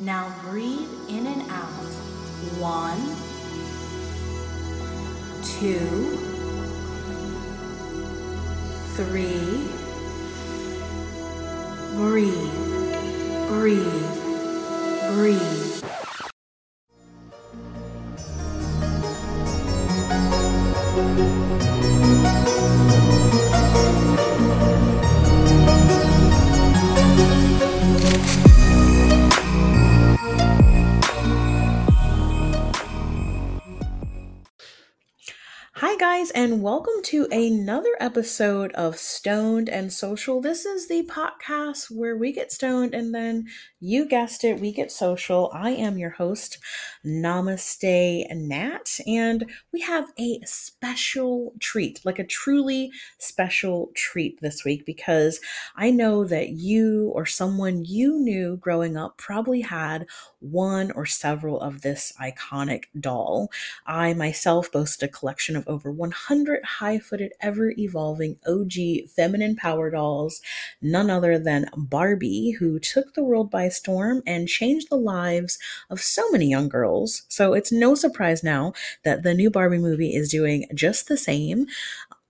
Now breathe in and out. One, two, three. Breathe, breathe, breathe. And welcome to another episode of Stoned and Social. This is the podcast where we get stoned and then you guessed it, we get social. I am your host, Namaste Nat, and we have a special treat, like a truly special treat this week because I know that you or someone you knew growing up probably had one or several of this iconic doll. I myself boast a collection of over 100 high footed, ever evolving OG feminine power dolls, none other than Barbie, who took the world by storm and changed the lives of so many young girls. So it's no surprise now that the new Barbie movie is doing just the same.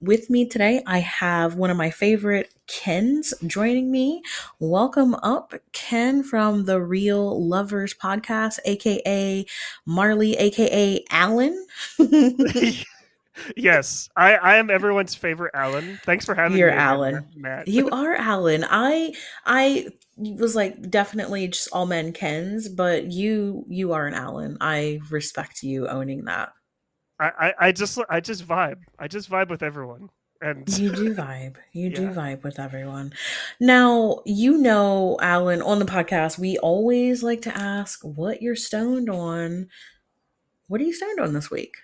With me today, I have one of my favorite Kens joining me. Welcome up, Ken from the Reel Lovers podcast, aka Marley, aka Alan. yes, I, I am everyone's favorite Alan. Thanks for having me. You're. Alan. Matt. You are Alan. I I was like definitely just all men Kens, but you you are an Alan. I respect you owning that. I, I, I just I just vibe. I just vibe with everyone. And You do vibe. You do vibe with everyone. Now, you know, Alan, on the podcast, we always like to ask what you're stoned on. What are you stoned on this week?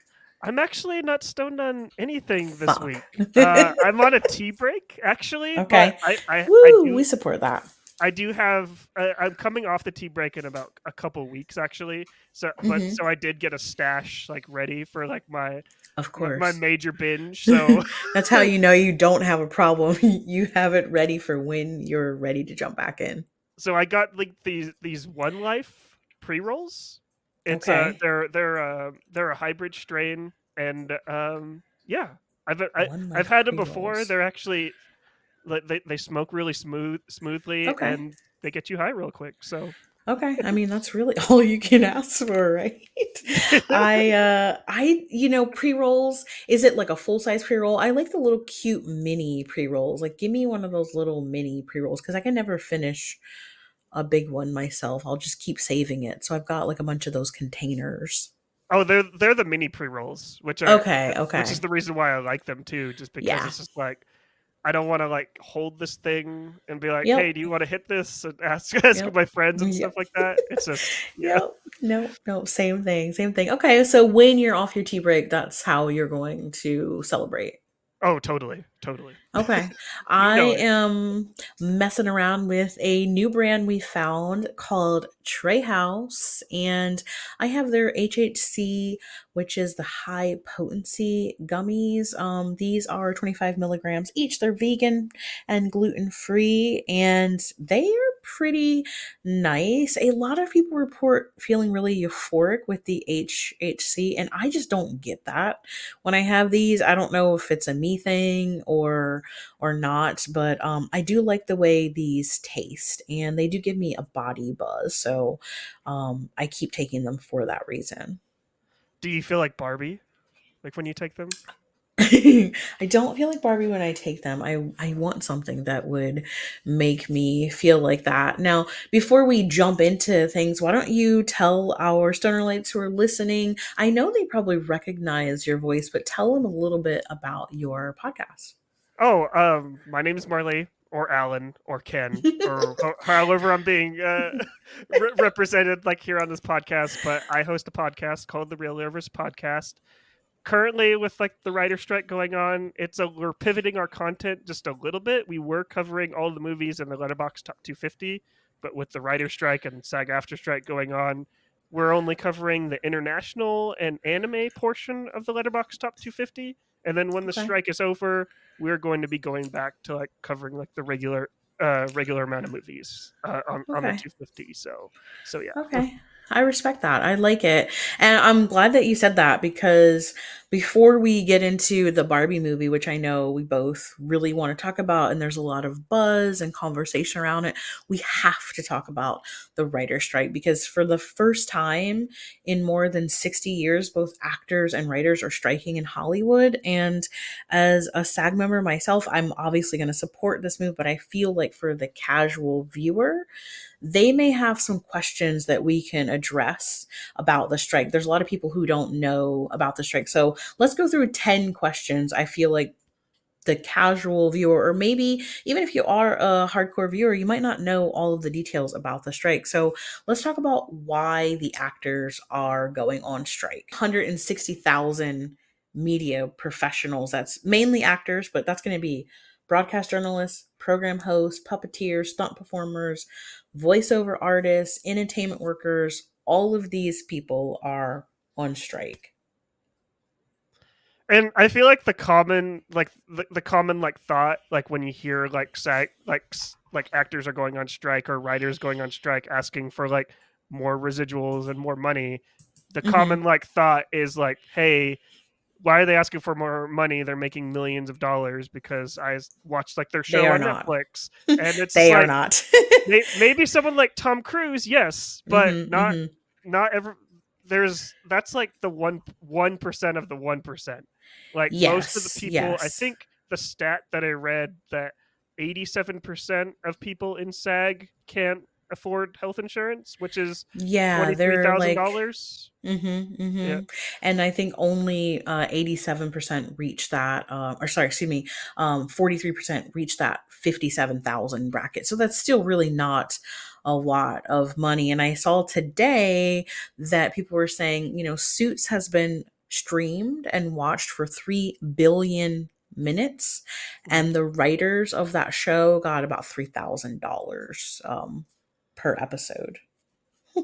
I'm actually not stoned on anything this Fuck. week. Uh, I'm on a tea break actually. Okay. I I, I Woo, do we support that. I do have. Uh, I'm coming off the tea break in about a couple weeks actually. So but Mhm. so I did get a stash like ready for like my Of course. my major binge. So That's how you know you don't have a problem. you have it ready for when you're ready to jump back in. so I got like these these one life pre rolls. It's uh Okay. they're they're uh they're a hybrid strain and um yeah I've I, One I've Life had them before. pre-rolls. They're actually they they smoke really smooth smoothly Okay. and they get you high real quick. So Okay. I mean, that's really all you can ask for, right? I uh I you know, pre-rolls, is it like a full-size pre-roll? I like the little cute mini pre-rolls. Like give me one of those little mini pre-rolls cuz I can never finish a big one myself. I'll just keep saving it. So I've got like a bunch of those containers. oh they're they're the mini pre rolls which are Okay, okay. which is the reason why I like them too. Just because Yeah. it's just like I don't want to like hold this thing and be like, Yep. "Hey, do you want to hit this?" and ask ask Yep. my friends and Yep. stuff like that. It's just yeah. Yep. No, no, same thing, same thing. Okay, so when you're off your tea break, that's how you're going to celebrate. Oh, totally, totally. Okay. I am messing around with a new brand we found called Tre House, and I have their HHC, which is the high potency gummies. Um, these are 25 milligrams each. They're vegan and gluten free, and they are pretty nice. A lot of people report feeling really euphoric with the HHC, and I just don't get that when I have these. I don't know if it's a me thing or or not, but um, I do like the way these taste, and they do give me a body buzz. So um, I keep taking them for that reason. Do you feel like Barbie, like when you take them? I don't feel like Barbie when I take them. I I want something that would make me feel like that. Now, before we jump into things, why don't you tell our stoner lights who are listening? I know they probably recognize your voice, but tell them a little bit about your podcast. Oh, um, my name is Marley or Alan or Ken or ho- however I'm being uh, re- represented like here on this podcast. But I host a podcast called the Reel Lovers Podcast. Currently, with like the writer strike going on, it's a we're pivoting our content just a little bit. We were covering all the movies in the Letterboxd Top 250, but with the writer strike and SAG-AFTRA strike going on, we're only covering the international and anime portion of the Letterboxd Top 250. And then when the Okay. strike is over, we're going to be going back to like covering like the regular uh, regular amount of movies uh, on, on the 250. So, so yeah. Okay. I respect that. I like it. And I'm glad that you said that because before we get into the Barbie movie, which I know we both really want to talk about, and there's a lot of buzz and conversation around it, we have to talk about the writer strike because for the first time in more than 60 years, both actors and writers are striking in Hollywood. And as a SAG member myself, I'm obviously going to support this move, but I feel like for the casual viewer, they may have some questions that we can address about the strike. There's a lot of people who don't know about the strike. So let's go through 10 questions. I feel like the casual viewer, or maybe even if you are a hardcore viewer, you might not know all of the details about the strike. So let's talk about why the actors are going on strike. 160,000 media professionals, that's mainly actors, but that's going to be broadcast journalists, program hosts, puppeteers, stunt performers, voiceover artists, entertainment workers, all of these people are on strike. And I feel like the common, like the, the common like thought, like when you hear like sag, like like actors are going on strike or writers going on strike, asking for like more residuals and more money, the Mhm. common like thought is like, hey, why are they asking for more money? They're making millions of dollars because I watched like their show on not. Netflix, and it's they are not. may- maybe someone like Tom Cruise, yes, but Mhm, not mhm. not every. There's that's like the one one percent of the one percent. Like most of the people, I think the stat that I read that eighty-seven percent of people in SAG can't afford health insurance, which is Yeah, twenty three they're thousand like dollars. Mm-hmm, mm-hmm. Yeah. And I think only uh, 87% reach that, uh, or sorry, excuse me, um, 43% reach that 57,000 bracket. So that's still really not a lot of money. And I saw today that people were saying, you know, Suits has been streamed and watched for 3 billion minutes. And the writers of that show got about $3,000 um, per episode.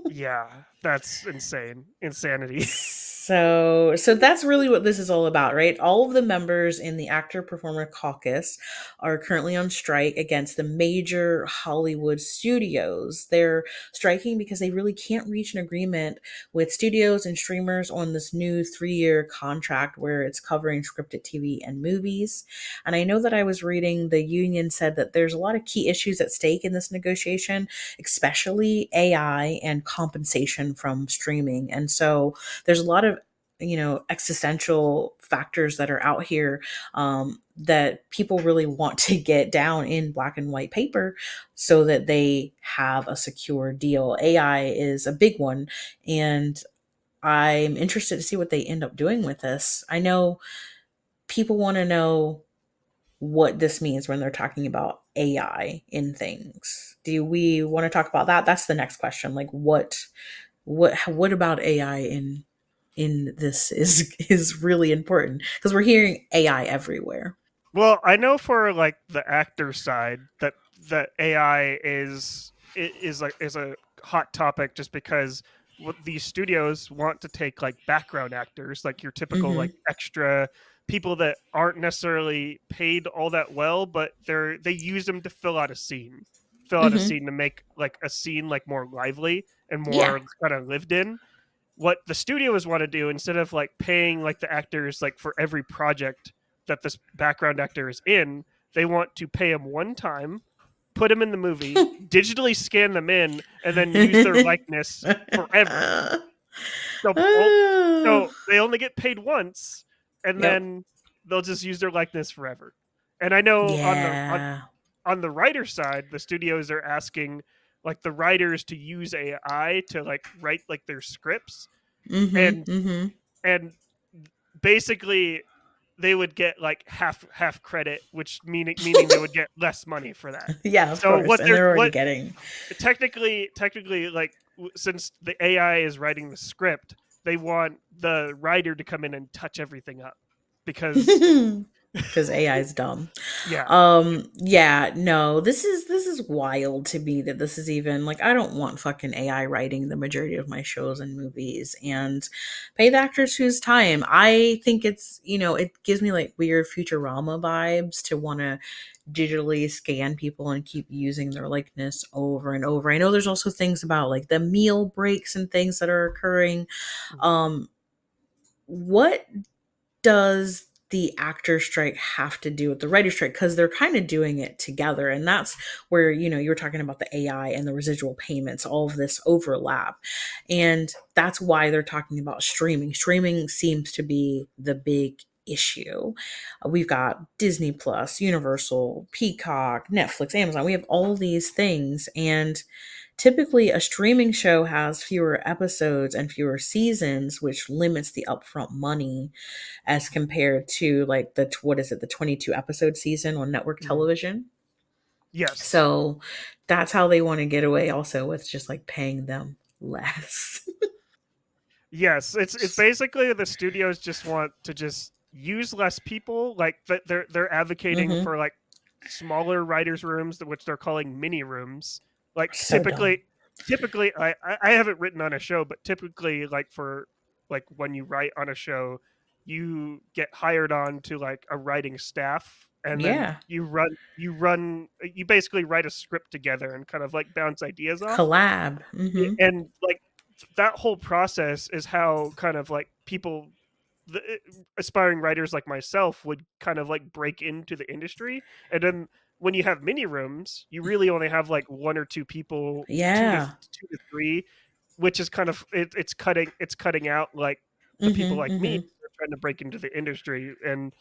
Yeah, that's insane, insanity. So, so that's really what this is all about, right? All of the members in the actor performer caucus are currently on strike against the major Hollywood studios. They're striking because they really can't reach an agreement with studios and streamers on this new three year contract where it's covering scripted TV and movies. And I know that I was reading the union said that there's a lot of key issues at stake in this negotiation, especially AI and compensation from streaming. And so there's a lot of you know existential factors that are out here um, that people really want to get down in black and white paper so that they have a secure deal. Ai is a big one and i'm interested to see what they end up doing with this. I know people want to know what this means when they're talking about ai in things. Do we want to talk about that? That's the next question. Like what what what about ai in in this is is really important because we're hearing AI everywhere. Well, I know for like the actor side that that AI is is like is a hot topic just because these studios want to take like background actors, like your typical Mhm. like extra people that aren't necessarily paid all that well, but they're they use them to fill out a scene, fill out a Mhm. scene to make like a scene like more lively and more Yeah. kind of lived in. What the studios want to do instead of like paying like the actors like for every project that this background actor is in, they want to pay them one time, put them in the movie, digitally scan them in, and then use their likeness forever. So, Ah. so they only get paid once, and Yep. then they'll just use their likeness forever. And I know on the on, yeah. On the writer side, the studios are asking like the writers to use AI to like write like their scripts, Mhm, and- mhm. and basically they would get like half half credit, which meaning meaning they would get less money for that. yeah, of So course, what and they're- they're already what- getting. technically technically like w- since the ai is writing the script they want the writer to come in and touch everything up because because AI is dumb. Yeah. Um yeah, no. This is this is wild to me that this is even like I don't want fucking AI writing the majority of my shows and movies and pay the actors whose time. I think it's, you know, it gives me like weird Futurama vibes to want to digitally scan people and keep using their likeness over and over. I know there's also things about like the meal breaks and things that are occurring. Um what does the actor strike have to do with the writer strike because they're kind of doing it together and that's where you know you're talking about the ai and the residual payments all of this overlap. And that's why they're talking about streaming. Streaming seems to be the big issue. We've got disney plus universal peacock netflix amazon we have all these things and typically a streaming show has fewer episodes and fewer seasons which limits the upfront money as compared to like the what is it the 22 episode season on network Mhm. television Yes. so that's how they want to get away also with just like paying them less Yes, it's it's basically the studios just want to just use less people. Like th- they're they're advocating Mhm. for like smaller writers' rooms, which they're calling mini rooms. Like So dumb. typically, typically I I haven't written on a show, but typically like for like when you write on a show, you get hired on to like a writing staff. And then Yeah. you run, you run, you basically write a script together and kind of like bounce ideas off collab Mhm. and like that whole process is how kind of like people the aspiring writers like myself would kind of like break into the industry and then when you have mini rooms you really only have like one or two people two to- Yeah. two to, three which is kind of it, it's cutting it's cutting out like the people Mhm, like me mhm. who are trying to break into the industry and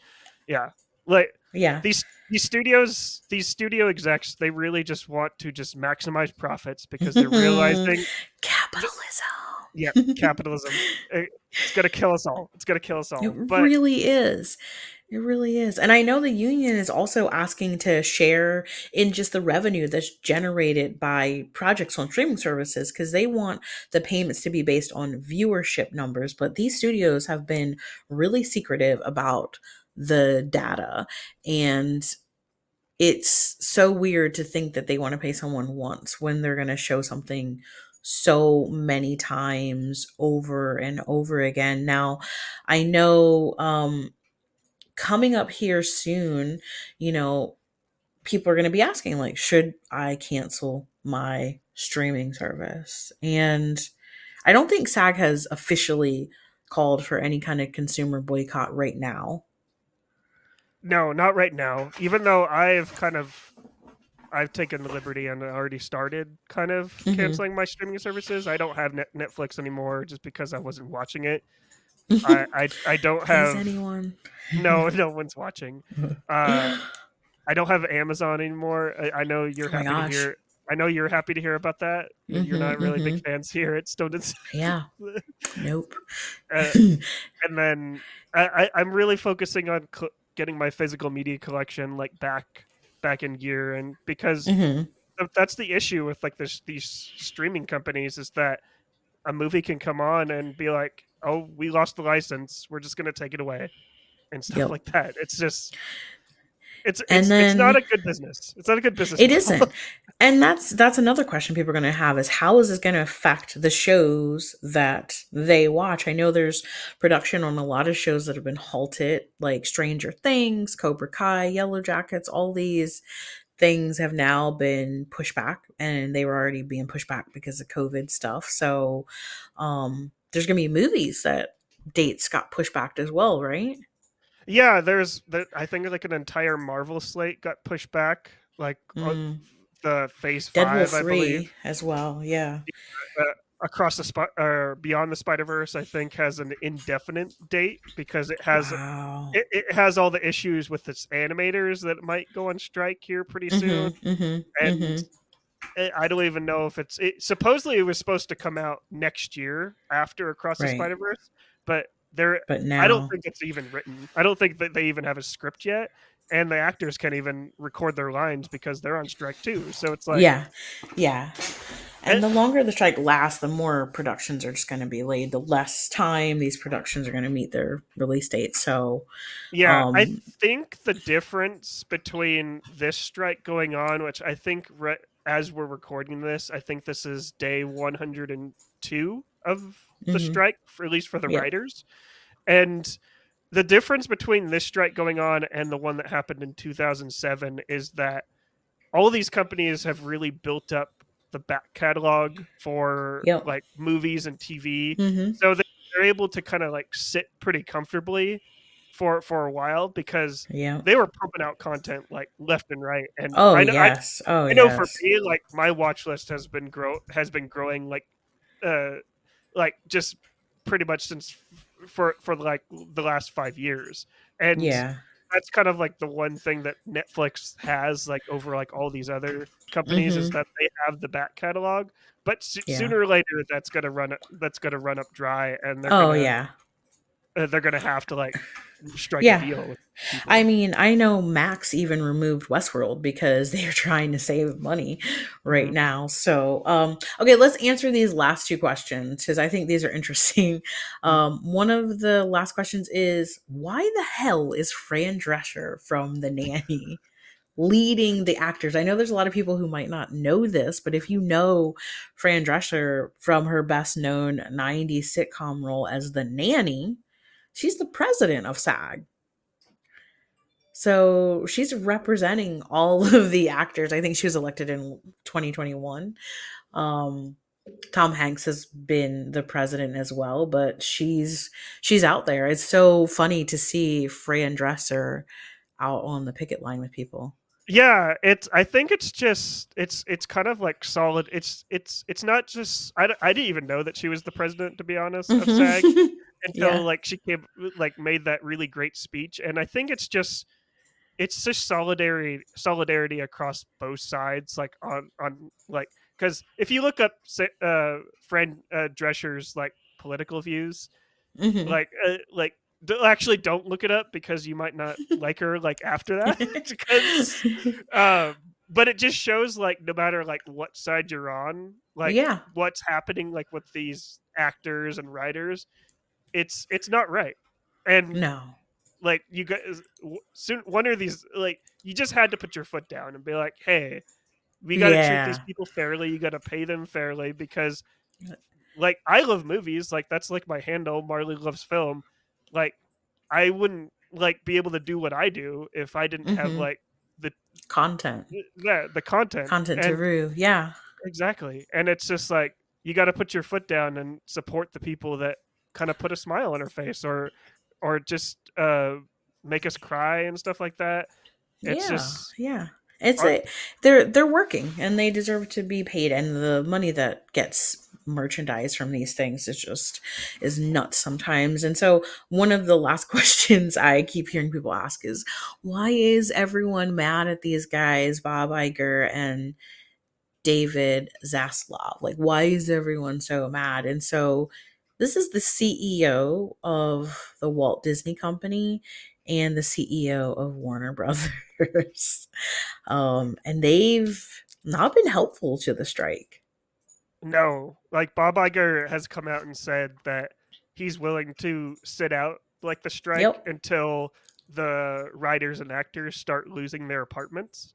yeah like yeah these these studios these studio execs they really just want to just maximize profits because they're realizing capitalism yeah capitalism it's gonna kill us all it's gonna kill us all It but really is. It really is. And I know the union is also asking to share in just the revenue that's generated by projects on streaming services because they want the payments to be based on viewership numbers. But these studios have been really secretive about the data. And it's so weird to think that they want to pay someone once when they're going to show something so many times over and over again. Now, I know um coming up here soon, you know, people are going to be asking like should I cancel my streaming service? And I don't think SAG has officially called for any kind of consumer boycott right now. no not right now even though i've kind of i've taken the liberty and already started kind of Mhm. canceling my streaming services i don't have net- netflix anymore just because i wasn't watching it I, I i don't Is have anyone? no no one's watching uh i don't have amazon anymore i, I know you're Oh happy gosh. to hear i know you're happy to hear about that you're Mhm, not really big fans here at stone and yeah. Nope. uh, and then I, I, I'm really focusing on cl- getting my physical media collection like back back in gear, and because Mhm. th- that's the issue with like this these streaming companies is that a movie can come on and be like, "Oh, we lost the license. We're just gonna take it away," and stuff Yep. like that. It's just. It's, it's, it's not a good business. It's not a good business. It isn't. And that's that's another question people are going to have is how is this going to affect the shows that they watch? I know there's production on a lot of shows that have been halted, like Stranger Things, Cobra Kai, Yellow Jackets, all these things have now been pushed back and they were already being pushed back because of COVID stuff. So um there's going to be movies that dates got pushed back as well, right? Yeah, there's. The, I think like an entire Marvel slate got pushed back. Like uh, Mm. the Phase Deadpool Five, I believe. as well. Yeah. across the spot or beyond the spider verse i think has an indefinite date because it has wow. it, it has all the issues with its animators that might go on strike here pretty soon Mhm, mhm, and mhm. I- i don't even know if it's it supposedly it was supposed to come out next year after across the Right. spider verse but there But now i don't think it's even written i don't think that they even have a script yet and the actors can't even record their lines because they're on strike too so it's like yeah, yeah. And the longer the strike lasts, the more productions are just going to be laid. The less time these productions are going to meet their release date. So, yeah, um, I think the difference between this strike going on, which I think re- as we're recording this, I think this is day 102 of the Mhm. strike, for, at least for the Yeah. writers. And the difference between this strike going on and the one that happened in 2007 is that all these companies have really built up the back catalog for Yep. like movies and TV mhm. so they're able to kind of like sit pretty comfortably for for a while because yeah. they were pumping out content like left and right and Oh I know, I- yes. oh I know yes. for me like my watch list has been grow has been growing like uh like just pretty much since for for like the last 5 years and yeah. that's kind of like the one thing that Netflix has like over like all these other companies is Mhm. that they have the back catalog but s- Yeah. sooner or later that's going to run that's going to run up dry and they're Oh gonna, yeah. Uh, they're going to have to like strike Yeah. a deal with. I mean, I know Max even removed Westworld because they are trying to save money right Mhm. now. So, um, okay, let's answer these last two questions because I think these are interesting. Um, one of the last questions is why the hell is Fran Drescher from The Nanny leading the actors? I know there's a lot of people who might not know this, but if you know Fran Drescher from her best known 90s sitcom role as The Nanny, she's the president of SAG. So she's representing all of the actors. I think she was elected in 2021. Um, Tom Hanks has been the president as well, but she's she's out there. It's so funny to see Fran Drescher out on the picket line with people. yeah it's i think it's just it's it's kind of like solid it's it's it's not just I, I didn't even know that she was the president to be honest of sag until Yeah. like she came like made that really great speech and i think it's just it's just solidarity solidarity across both sides like on on like because if you look up uh Fran uh drescher's like political views Mhm. like uh, like actually don't look it up because you might not like her like after that because um but it just shows like no matter like what side you're on like yeah. what's happening like with these actors and writers it's it's not right and No. like you guys soon one of these like you just had to put your foot down and be like hey we got to treat these people fairly you got to pay them fairly because like i love movies like that's like my handle marley loves film like i wouldn't like be able to do what i do if i didn't have Mhm. like the Content. the, the content Content to And- rue. Yeah. exactly and it's just like you got to put your foot down and support the people that kind of put a smile on her face or or just uh make us cry and stuff like that it's yeah, just yeah. It's Are- a, they're they're working and they deserve to be paid and the money that gets merchandise from these things is just is nuts sometimes. And so one of the last questions I keep hearing people ask is why is everyone mad at these guys, Bob Iger and David Zaslav? Like why is everyone so mad? And so this is the CEO of the Walt Disney Company and the CEO of Warner Brothers. um, and they've not been helpful to the strike. no like bob Iger has come out and said that he's willing to sit out like the strike Yep. until the writers and actors start losing their apartments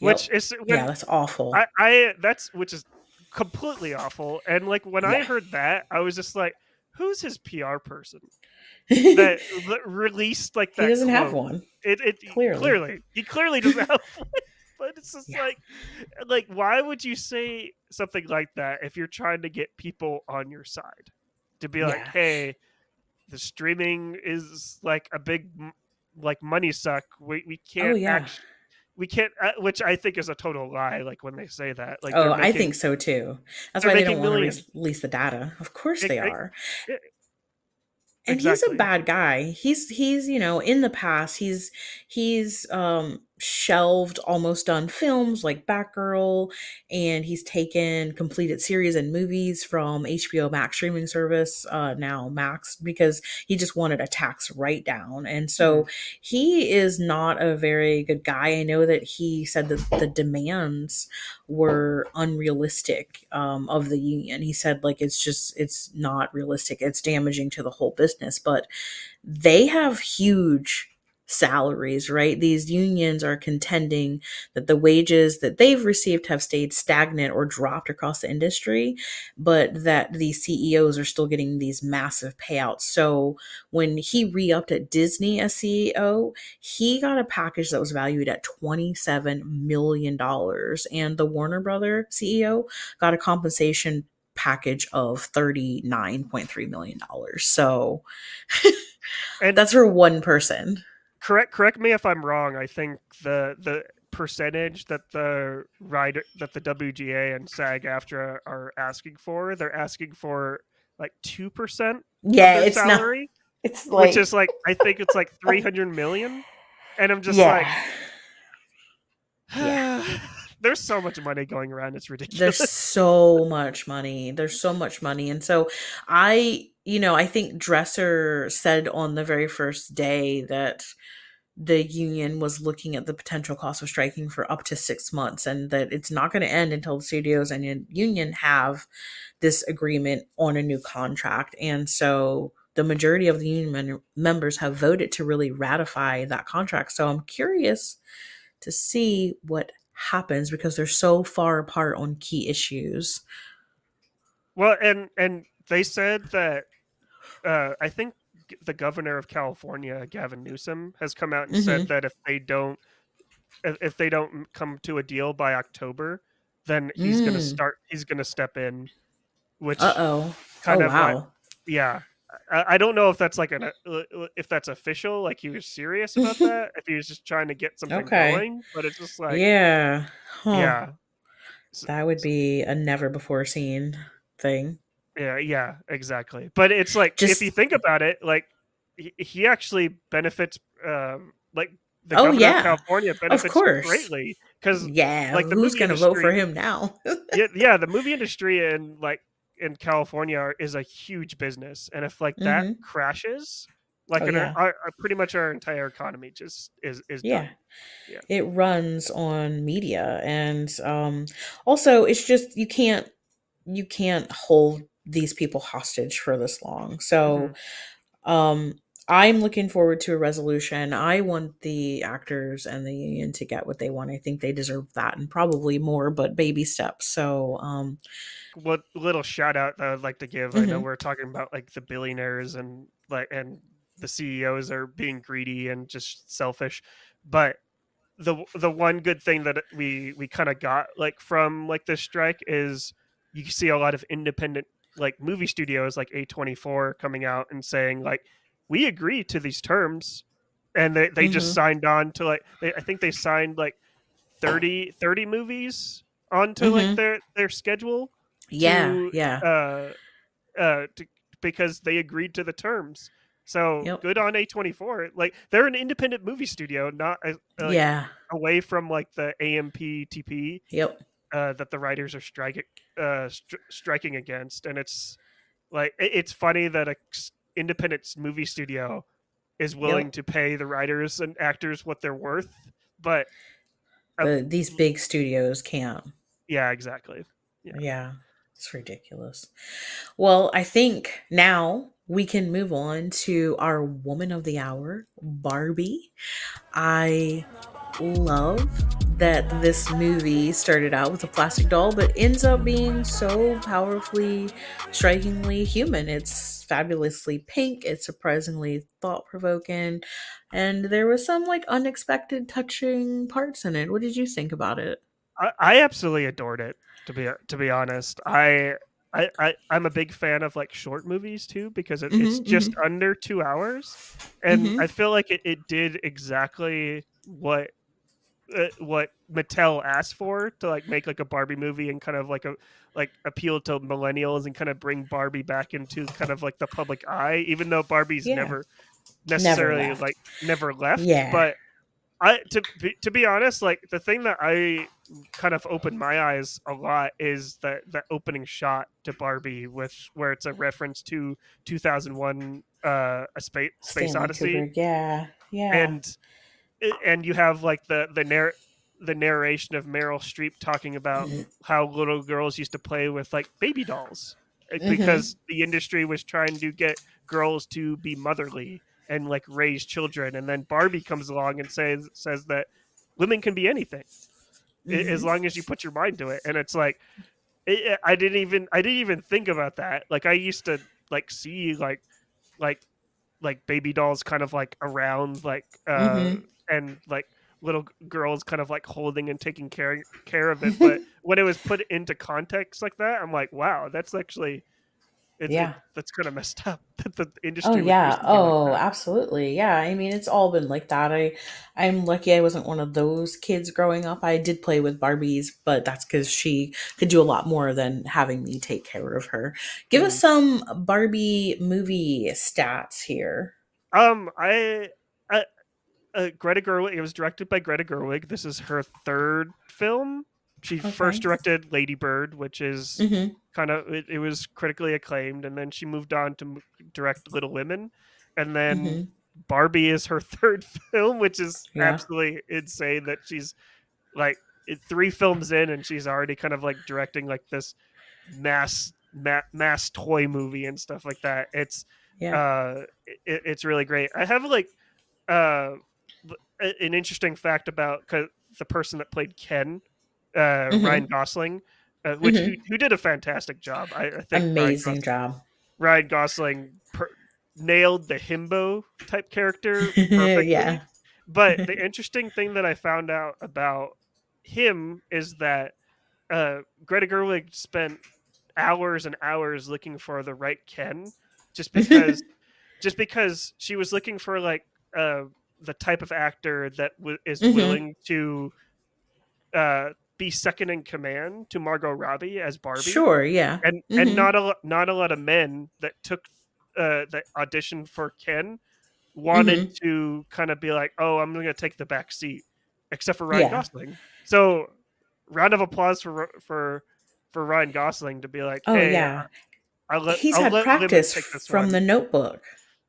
Yep. which is yeah, that's awful. I, I that's which is completely awful and like when i heard that i was just like who's his pr person that that released like that he doesn't have one. It, it Clearly. clearly he clearly doesn't have one. But it's just Yeah. like, like why would you say something like that if you're trying to get people on your side? To be like, Yeah. hey, the streaming is like a big like money suck. We we oh, can't Oh yeah. act- we can't, uh, which I think is a total lie. Like when they say that, like oh, they're I think so too. That's why they don't making want to release the data. Of course Ex- they are. e- and he's a bad guy he's he's you know in the past he's he's um shelved almost done films like Batgirl, and he's taken completed series and movies from HBO Max streaming service, uh, now Max, because he just wanted a tax write down. And so mm-hmm. he is not a very good guy. I know that he said that the demands were unrealistic um, of the union. He said, like, it's just, it's not realistic. It's damaging to the whole business. But they have huge salaries, right? These unions are contending that the wages that they've received have stayed stagnant or dropped across the industry, but that the CEOs are still getting these massive payouts. So when he re upped at Disney as CEO, he got a package that was valued at $27 million. And the Warner Brother CEO got a compensation package of $39.3 million. So and that's for one person correct correct me if I'm wrong. I think the the percentage that the rider that the WGA and SAG-AFTRA are asking for, they're asking for like two percent. Yeah, it's salary. Not, it's like which is like I think it's like three hundred million, and I'm just yeah. like, yeah. There's so much money going around. It's ridiculous. There's so much money. There's so much money, and so I, you know, I think Drescher said on the very first day that the union was looking at the potential cost of striking for up to six months and that it's not going to end until the studios and union have this agreement on a new contract. And so the majority of the union members have voted to really ratify that contract. So I'm curious to see what happens because they're so far apart on key issues. Well, and and they said that uh, I think the governor of California, Gavin Newsom, has come out and mm-hmm. said that if they don't if they don't come to a deal by October, then he's mm. gonna start. He's gonna step in. Which uh oh, kind oh, of wow. Like, yeah. I, I don't know if that's like an uh, if that's official, like he was serious about that, if he was just trying to get something okay. going. But it's just like yeah, huh. yeah. That would be a never before seen thing. Yeah, yeah, exactly. But it's like Just, if you think about it, like he, he actually benefits, um, like the oh, governor yeah. of California benefits of course. greatly because yeah, like the who's going to vote for him now? yeah, yeah, the movie industry and like in California is a huge business, and if like that mm-hmm. crashes, like oh, yeah. our, our, pretty much our entire economy just is is yeah. yeah. it runs on media and um also it's just you can't you can't hold these people hostage for this long. So mm-hmm. um I'm looking forward to a resolution. I want the actors and the union to get what they want. I think they deserve that and probably more, but baby steps. So, um, what little shout out that I'd like to give? Mm-hmm. I know mm-hmm. we're talking about like the billionaires and like and the CEOs are being greedy and just selfish, but the the one good thing that we we kind of got like from like this strike is you see a lot of independent like movie studios like A24 coming out and saying like we agree to these terms and they, they mm-hmm. just signed on to like they, I think they signed like 30 30 movies onto mm-hmm. like their their schedule. Yeah, to, yeah. Uh uh to, because they agreed to the terms. So yep. good on A24. Like they're an independent movie studio, not uh, like, yeah away from like the AMPTP. Yep uh, that the writers are striking uh, stri- striking against, and it's like it's funny that a independent movie studio is willing yep. to pay the writers and actors what they're worth, but uh, these big studios can't. Yeah, exactly. Yeah. yeah, it's ridiculous. Well, I think now we can move on to our woman of the hour, Barbie. I love that this movie started out with a plastic doll, but ends up being so powerfully, strikingly human. It's fabulously pink, it's surprisingly thought provoking, and there was some like unexpected, touching parts in it. What did you think about it? I, I absolutely adored it. To be to be honest, I I, I I'm a big fan of like short movies too because it, mm-hmm, it's just mm-hmm. under two hours, and mm-hmm. I feel like it, it did exactly what uh, what Mattel asked for to like make like a Barbie movie and kind of like a like appeal to millennials and kind of bring Barbie back into kind of like the public eye, even though Barbie's yeah. never necessarily never like never left. Yeah. But I to be, to be honest, like the thing that I kind of opened my eyes a lot is that the opening shot to Barbie with where it's a reference to 2001 uh a space space Stanley odyssey Yeah, yeah. and and you have like the the narr- the narration of Meryl Streep talking about Mhm. how little girls used to play with like baby dolls like, Mhm. because the industry was trying to get girls to be motherly and like raise children and then Barbie comes along and says says that women can be anything a- as long as you put your mind to it and it's like it, i didn't even i didn't even think about that like i used to like see like like like baby dolls kind of like around like uh Mhm. and like little girls kind of like holding and taking care care of it but when it was put into context like that i'm like wow that's actually it's, Yeah. it- that's kind of messed up that the industry Oh yeah. be like Oh, absolutely. Yeah. I mean, it's all been like that. I I'm lucky I wasn't one of those kids growing up. I did play with Barbies, but that's cuz she could do a lot more than having me take care of her. Give us Mhm. some Barbie movie stats here. Um, I, I uh, Greta Gerwig. It was directed by Greta Gerwig. This is her third film. She Okay. first directed Lady Bird, which is Mhm. kind of it, it was critically acclaimed, and then she moved on to m- direct Little Women, and then Mhm. Barbie is her third film, which is Yeah. absolutely insane that she's like it, three films in and she's already kind of like directing like this mass ma- mass toy movie and stuff like that. It's Yeah. uh it, it's really great. I have like uh an interesting fact about the person that played Ken, uh Mhm. Ryan Gosling, uh, which Mhm. who, who did a fantastic job. I, I think Ryan Amazing job. Ryan Gosling per- nailed the himbo type character perfectly. yeah. But the interesting thing that I found out about him is that uh, Greta Gerwig spent hours and hours looking for the right Ken, just because, just because she was looking for like uh, the type of actor that w- is Mhm. willing to uh, be second in command to Margot Robbie as Barbie Sure, yeah. and and Mhm. not a not a lot of men that took uh that auditioned for Ken wanted Mm-hmm. to kind of be like, oh, I'm gonna take the back seat, except for Ryan Yeah. Gosling. So, round of applause for for for Ryan Gosling to be like, Oh hey, yeah. I'll let, He's I'll had let practice from one. the notebook.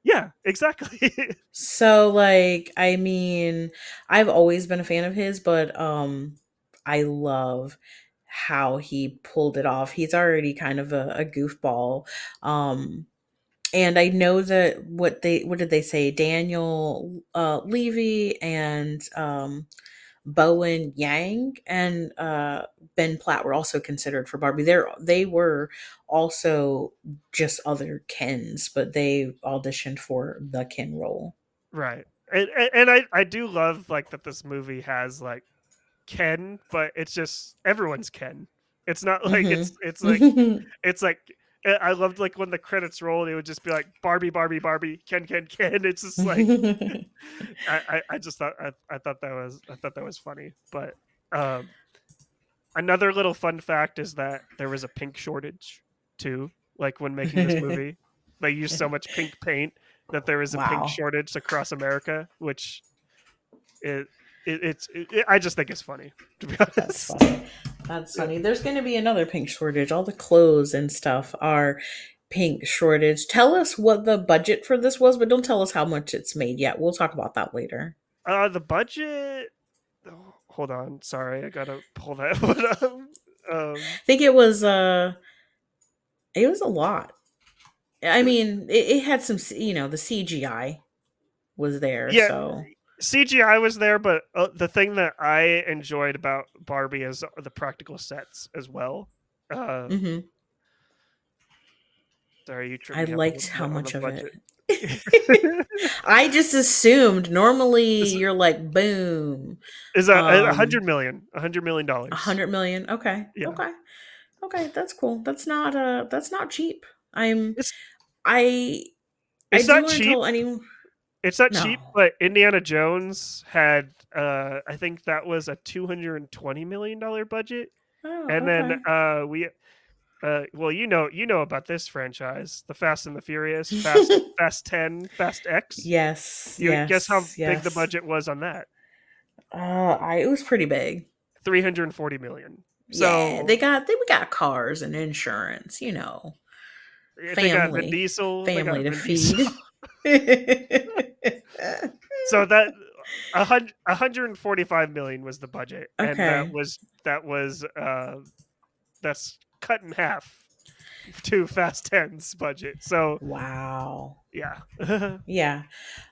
yeah, exactly. So like I mean, I've always been a fan of his, but um I love how he pulled it off. He's already kind of a, a goofball. Um and I know that what they what did they say? Daniel uh Levy and um Bowen Yang and uh Ben Platt were also considered for Barbie. They're they were also just other Kens, but they auditioned for the Ken role. right, and and I I do love like that this movie has like Ken, but it's just everyone's Ken. It's not like Mhm. it's it's like it's like I I loved like when the credits rolled, it would just be like Barbie, Barbie, Barbie, Ken, Ken, Ken. It's just like I, I, I just thought I, I thought that was I thought that was funny. But um, another little fun fact is that there was a pink shortage too. Like when making this movie, they used so much pink paint that there was a Wow. pink shortage across America, which it, it it's it, I just think it's funny to be honest. That's funny. That's funny. There's going to be another pink shortage. All the clothes and stuff are pink shortage. Tell us what the budget for this was, but don't tell us how much it's made yet. We'll talk about that later. Uh, the budget. oh, hold on, sorry, I gotta pull that one up. Um, I think it was uh it was a lot. I mean, it, it had some, you know, the CGI was there, Yeah. so CGI was there, but uh, the thing that I enjoyed about Barbie is the practical sets as well. Uh, mhm. Sorry, you I me up a liked how much of budget. it. I just assumed normally Is it- you're like boom, Is a, a Um, hundred million, a hundred million dollars. a hundred million. Okay, Yeah. okay, okay. That's cool. That's not uh that's not cheap. I'm It's- I It's I not cheap. tell anyone. It's not cheap, but Indiana Jones had, uh, I think that was a two hundred and twenty million dollar budget, Oh, and okay. then uh, we, uh, well, you know, you know about this franchise, the Fast and the Furious, Fast, Fast Ten, Fast X. yes, You yes, guess how big the budget was on that? Uh, I it was pretty big. 340 million. So yeah, they got they we got cars and insurance, you know. they got family- Vin Diesel, family to feed. so that a hundred, 145 million was the budget, and that was that was uh, that's cut in half to Fast 10's budget. So wow. yeah, Yeah.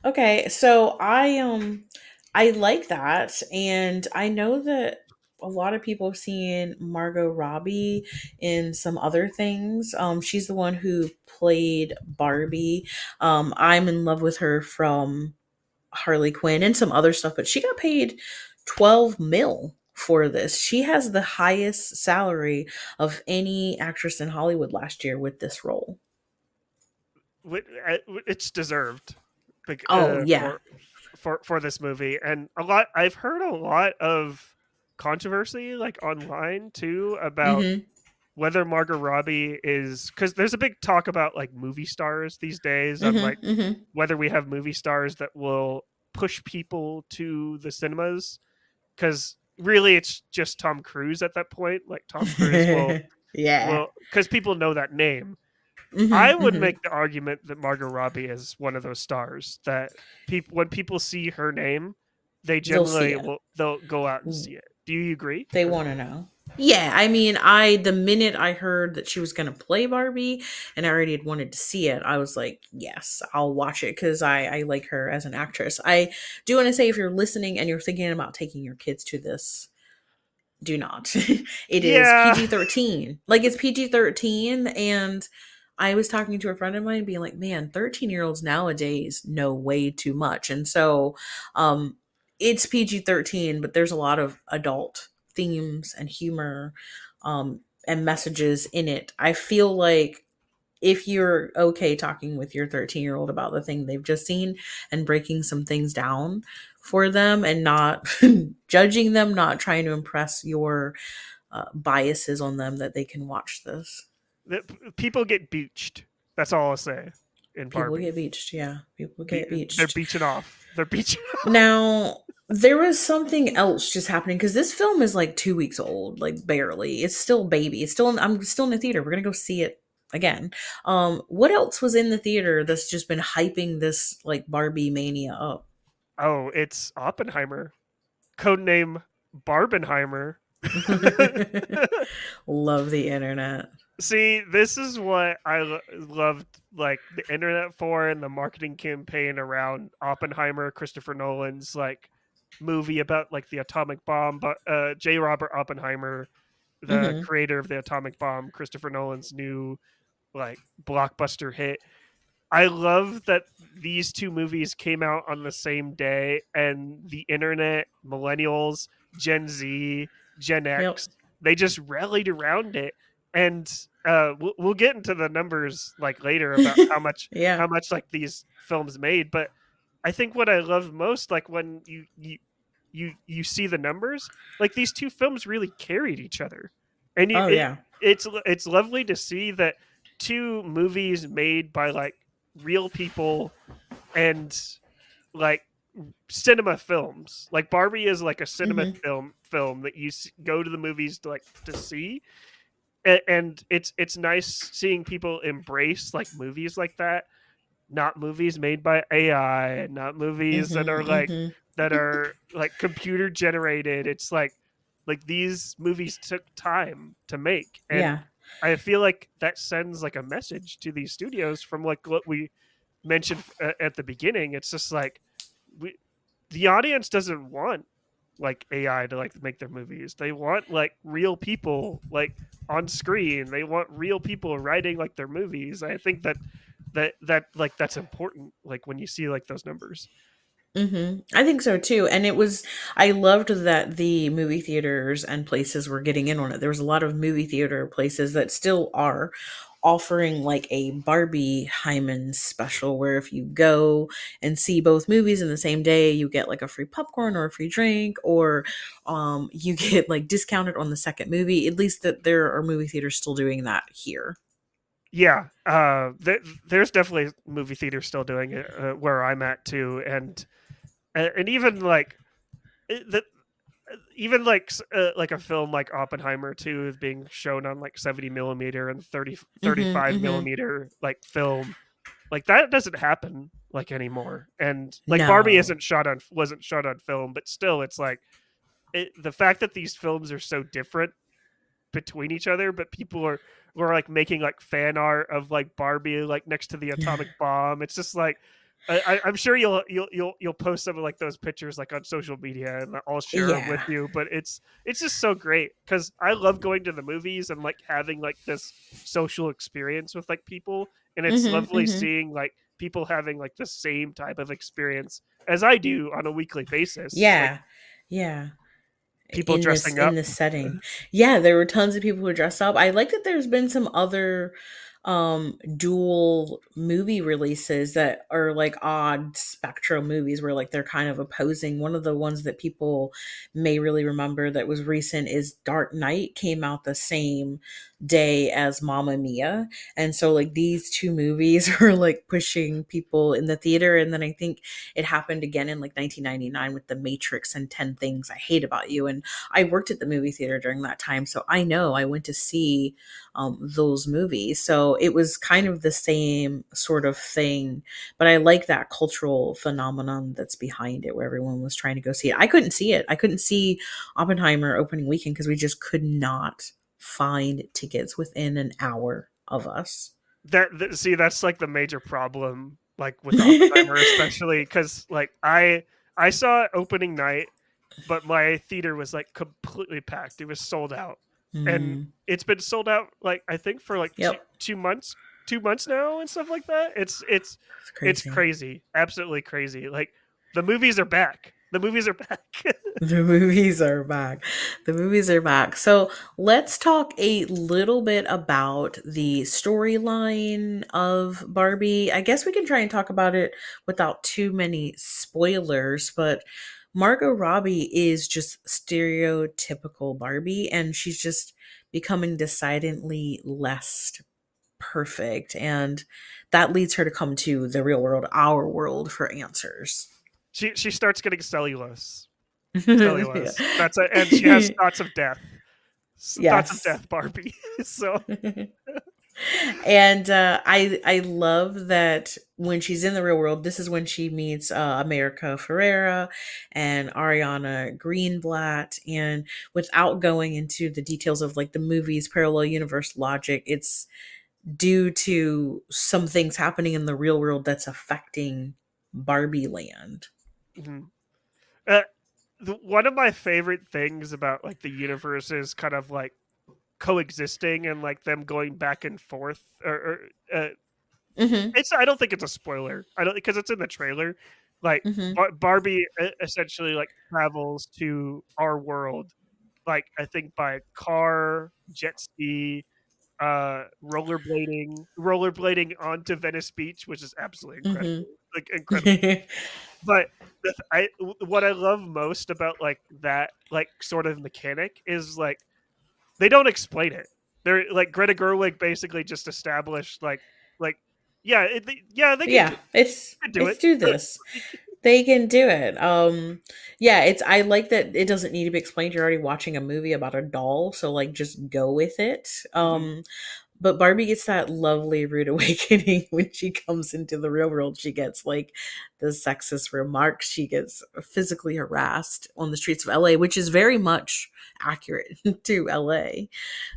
Okay, so I um I like that and I know that a lot of people have seen Margot Robbie in some other things. Um she's the one who played Barbie. Um I'm in love with her from Harley Quinn and some other stuff, but she got paid 12 mil for this. She has the highest salary of any actress in Hollywood last year with this role. It's deserved. Oh, uh, yeah. for, for for this movie, and a lot. I've heard a lot of controversy, like online too, about Mhm. whether Margot Robbie is because there's a big talk about like movie stars these days, of Mhm, like mhm. whether we have movie stars that will push people to the cinemas, because really it's just Tom Cruise at that point. Like Tom Cruise will, yeah. well because people know that name. Mhm, I would mhm. make the argument that Margot Robbie is one of those stars that people when people see her name, they generally will they'll go out and Mm. see it. Do you agree? They want to know. Yeah, I mean, I the minute I heard that she was going to play Barbie, and I already had wanted to see it, I was like, yes, I'll watch it because I I like her as an actress. I do want to say if you're listening and you're thinking about taking your kids to this, do not. it is Yeah. PG thirteen. Like it's PG thirteen, and I was talking to a friend of mine, being like, man, thirteen year olds nowadays know way too much, and so um it's PG 13, but there's a lot of adult themes and humor um, and messages in it. I feel like if you're okay talking with your 13 year old about the thing they've just seen and breaking some things down for them and not judging them, not trying to impress your uh, biases on them, that they can watch this. People get beached. That's all I'll say. In part. People Barbie, get beached. Yeah. People get Be- beached. They're beaching off. They're beaching. Now, there was something else just happening because this film is like two weeks old, like barely. It's still baby. It's still. In, I'm still in the theater. We're gonna go see it again. Um, what else was in the theater that's just been hyping this like Barbie mania up? Oh, it's Oppenheimer, codename Barbenheimer. Love the internet. See, this is what I lo- loved, like the internet for, and the marketing campaign around Oppenheimer, Christopher Nolan's like movie about like the atomic bomb. But uh, J. Robert Oppenheimer, the Mhm. creator of the atomic bomb, Christopher Nolan's new like blockbuster hit. I love that these two movies came out on the same day, and the internet, millennials, Gen Z, Gen X, they just rallied around it. And uh, we'll, we'll get into the numbers like later about how much Yeah. how much like these films made. But I think what I love most, like when you you you you see the numbers, like these two films really carried each other, and you, oh it- yeah. it's it's lovely to see that two movies made by like real people and like cinema films like barbie is like a cinema Mhm. film film that you go to the movies to like to see and, and it's it's nice seeing people embrace like movies like that not movies made by ai not movies that are like mhm. That are like computer generated it's like like these movies took time to make and yeah. I feel like that sends like a message to these studios from like what we mentioned at the beginning. It's just like we, the audience doesn't want like AI to like make their movies. They want like real people like on screen. They want real people writing like their movies. I think that that that like that's important. Like when you see like those numbers. Hmm I think so too. And it was, I loved that the movie theaters and places were getting in on it. There was a lot of movie theater places that still are offering like a Barbenheimer special where if you go and see both movies in the same day, you get like a free popcorn or a free drink, or um, you get like discounted on the second movie. At least that there are movie theaters still doing that here. Yeah, uh, th- there's definitely movie theaters still doing it uh, where I'm at too, and and and even like the, even like uh, like a film like Oppenheimer too is being shown on like 70 millimeter and 30 35 mhm. millimeter like film. Like that doesn't happen like anymore. And like Barbie isn't shot on wasn't shot on film but still it's like it, the fact that these films are so different between each other but people are are like making like fan art of like Barbie like next to the atomic bomb it's just like I, I'm sure you'll you'll you'll you'll post some of like those pictures like on social media and I'll share them with you. But it's it's just so great because I love going to the movies and like having like this social experience with like people, and it's Mhm, lovely mhm. seeing like people having like the same type of experience as I do on a weekly basis. Like, Yeah. yeah. people in dressing this, up. in this setting. Yeah, there were tons of people who dressed up. I like that there's been some other um dual movie releases that are like odd spectral movies where like they're kind of opposing. One of the ones that people may really remember that was recent is dark knight came out the same day as Mama Mia. And so like these two movies are like pushing people in the theater and then I think it happened again in like 1999 with The Matrix and 10 Things I Hate About You and I worked at the movie theater during that time so I know I went to see um, those movies. So it was kind of the same sort of thing, but I like that cultural phenomenon that's behind it where everyone was trying to go see it. I couldn't see it. I couldn't see Oppenheimer opening weekend because we just could not find tickets within an hour of us. that, that see that's like the major problem like with Oppenheimer especially because like I I saw it opening night but my theater was like completely packed it was sold out Mm. and it's been sold out like I think for like Yep. two, two months two months now and stuff like that it's it's it's crazy. it's crazy absolutely crazy like the movies are back the movies are back The movies are back. The movies are back. So let's talk a little bit about the storyline of Barbie. I guess we can try and talk about it without too many spoilers, but Margot Robbie is just stereotypical Barbie, and she's just becoming decidedly less perfect. And that leads her to come to the real world, our world, for answers. She she starts getting cellulose. Cellulose. That's a, and she has thoughts of death. S- thoughts of death barbie. So and uh, I I love that when she's in the real world, this is when she meets uh, America Ferrera and Ariana Greenblatt. And without going into the details of like the movie's parallel universe logic, it's due to some things happening in the real world that's affecting Barbie Land. Mhm. Uh, the, one of my favorite things about like the universe is kind of like coexisting and like them going back and forth or, or uh, Mm-hmm. it's i don't think it's a spoiler i don't because it's in the trailer like Mm-hmm. Bar- barbie essentially like travels to our world like i think by car jet ski uh rollerblading rollerblading onto venice beach which is absolutely incredible like incredible but the, I what I love most about like that like sort of mechanic is like they don't explain it. They're like Greta Gerwig basically just established like like yeah it, they, yeah they can yeah, do- it's do let's it. do this. They can do it. Um, yeah, it's. I like that it doesn't need to be explained. You're already watching a movie about a doll, so like just go with it. Um, but Barbie gets that lovely rude awakening when she comes into the real world. She gets like the sexist remarks. She gets physically harassed on the streets of LA, which is very much accurate to LA.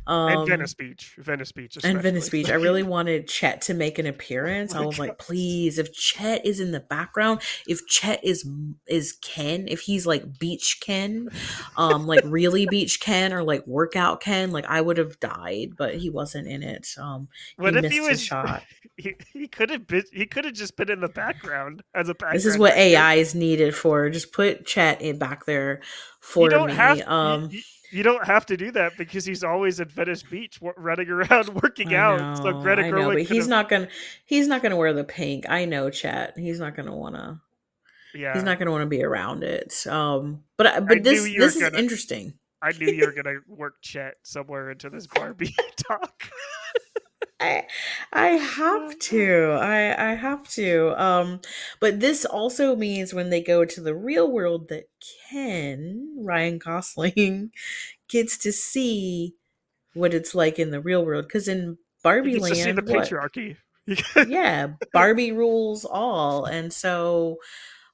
Um, and Venice Beach, Venice Beach, and Venice. Beach. I really wanted Chet to make an appearance. Oh I was like, please, if Chet is in the background, if Chet is is Ken, if he's like Beach Ken, um, like really Beach Ken or like workout Ken, like I would have died, but he wasn't in it. Um, What if he was? shot. He, he could have been. He could have just been in the background as a background. This is what. AI is needed for. Just put Chet in back there for You don't me. have. um, you, you don't have to do that because he's always at Venice Beach running around working I out. so know, Greta I know, but he's not gonna. He's not gonna wear the pink. I know, Chet. He's not gonna wanna. Yeah, he's not going to want to be around it. Um, but but knew this this is gonna- interesting. I knew you were gonna work Chet somewhere into this Barbie talk. I I have to. I I have to. Um but this also means when they go to the real world that Ken, Ryan Gosling, gets to see what it's like in the real world cuz in Barbie to see land the what? patriarchy. yeah, Barbie rules all. And so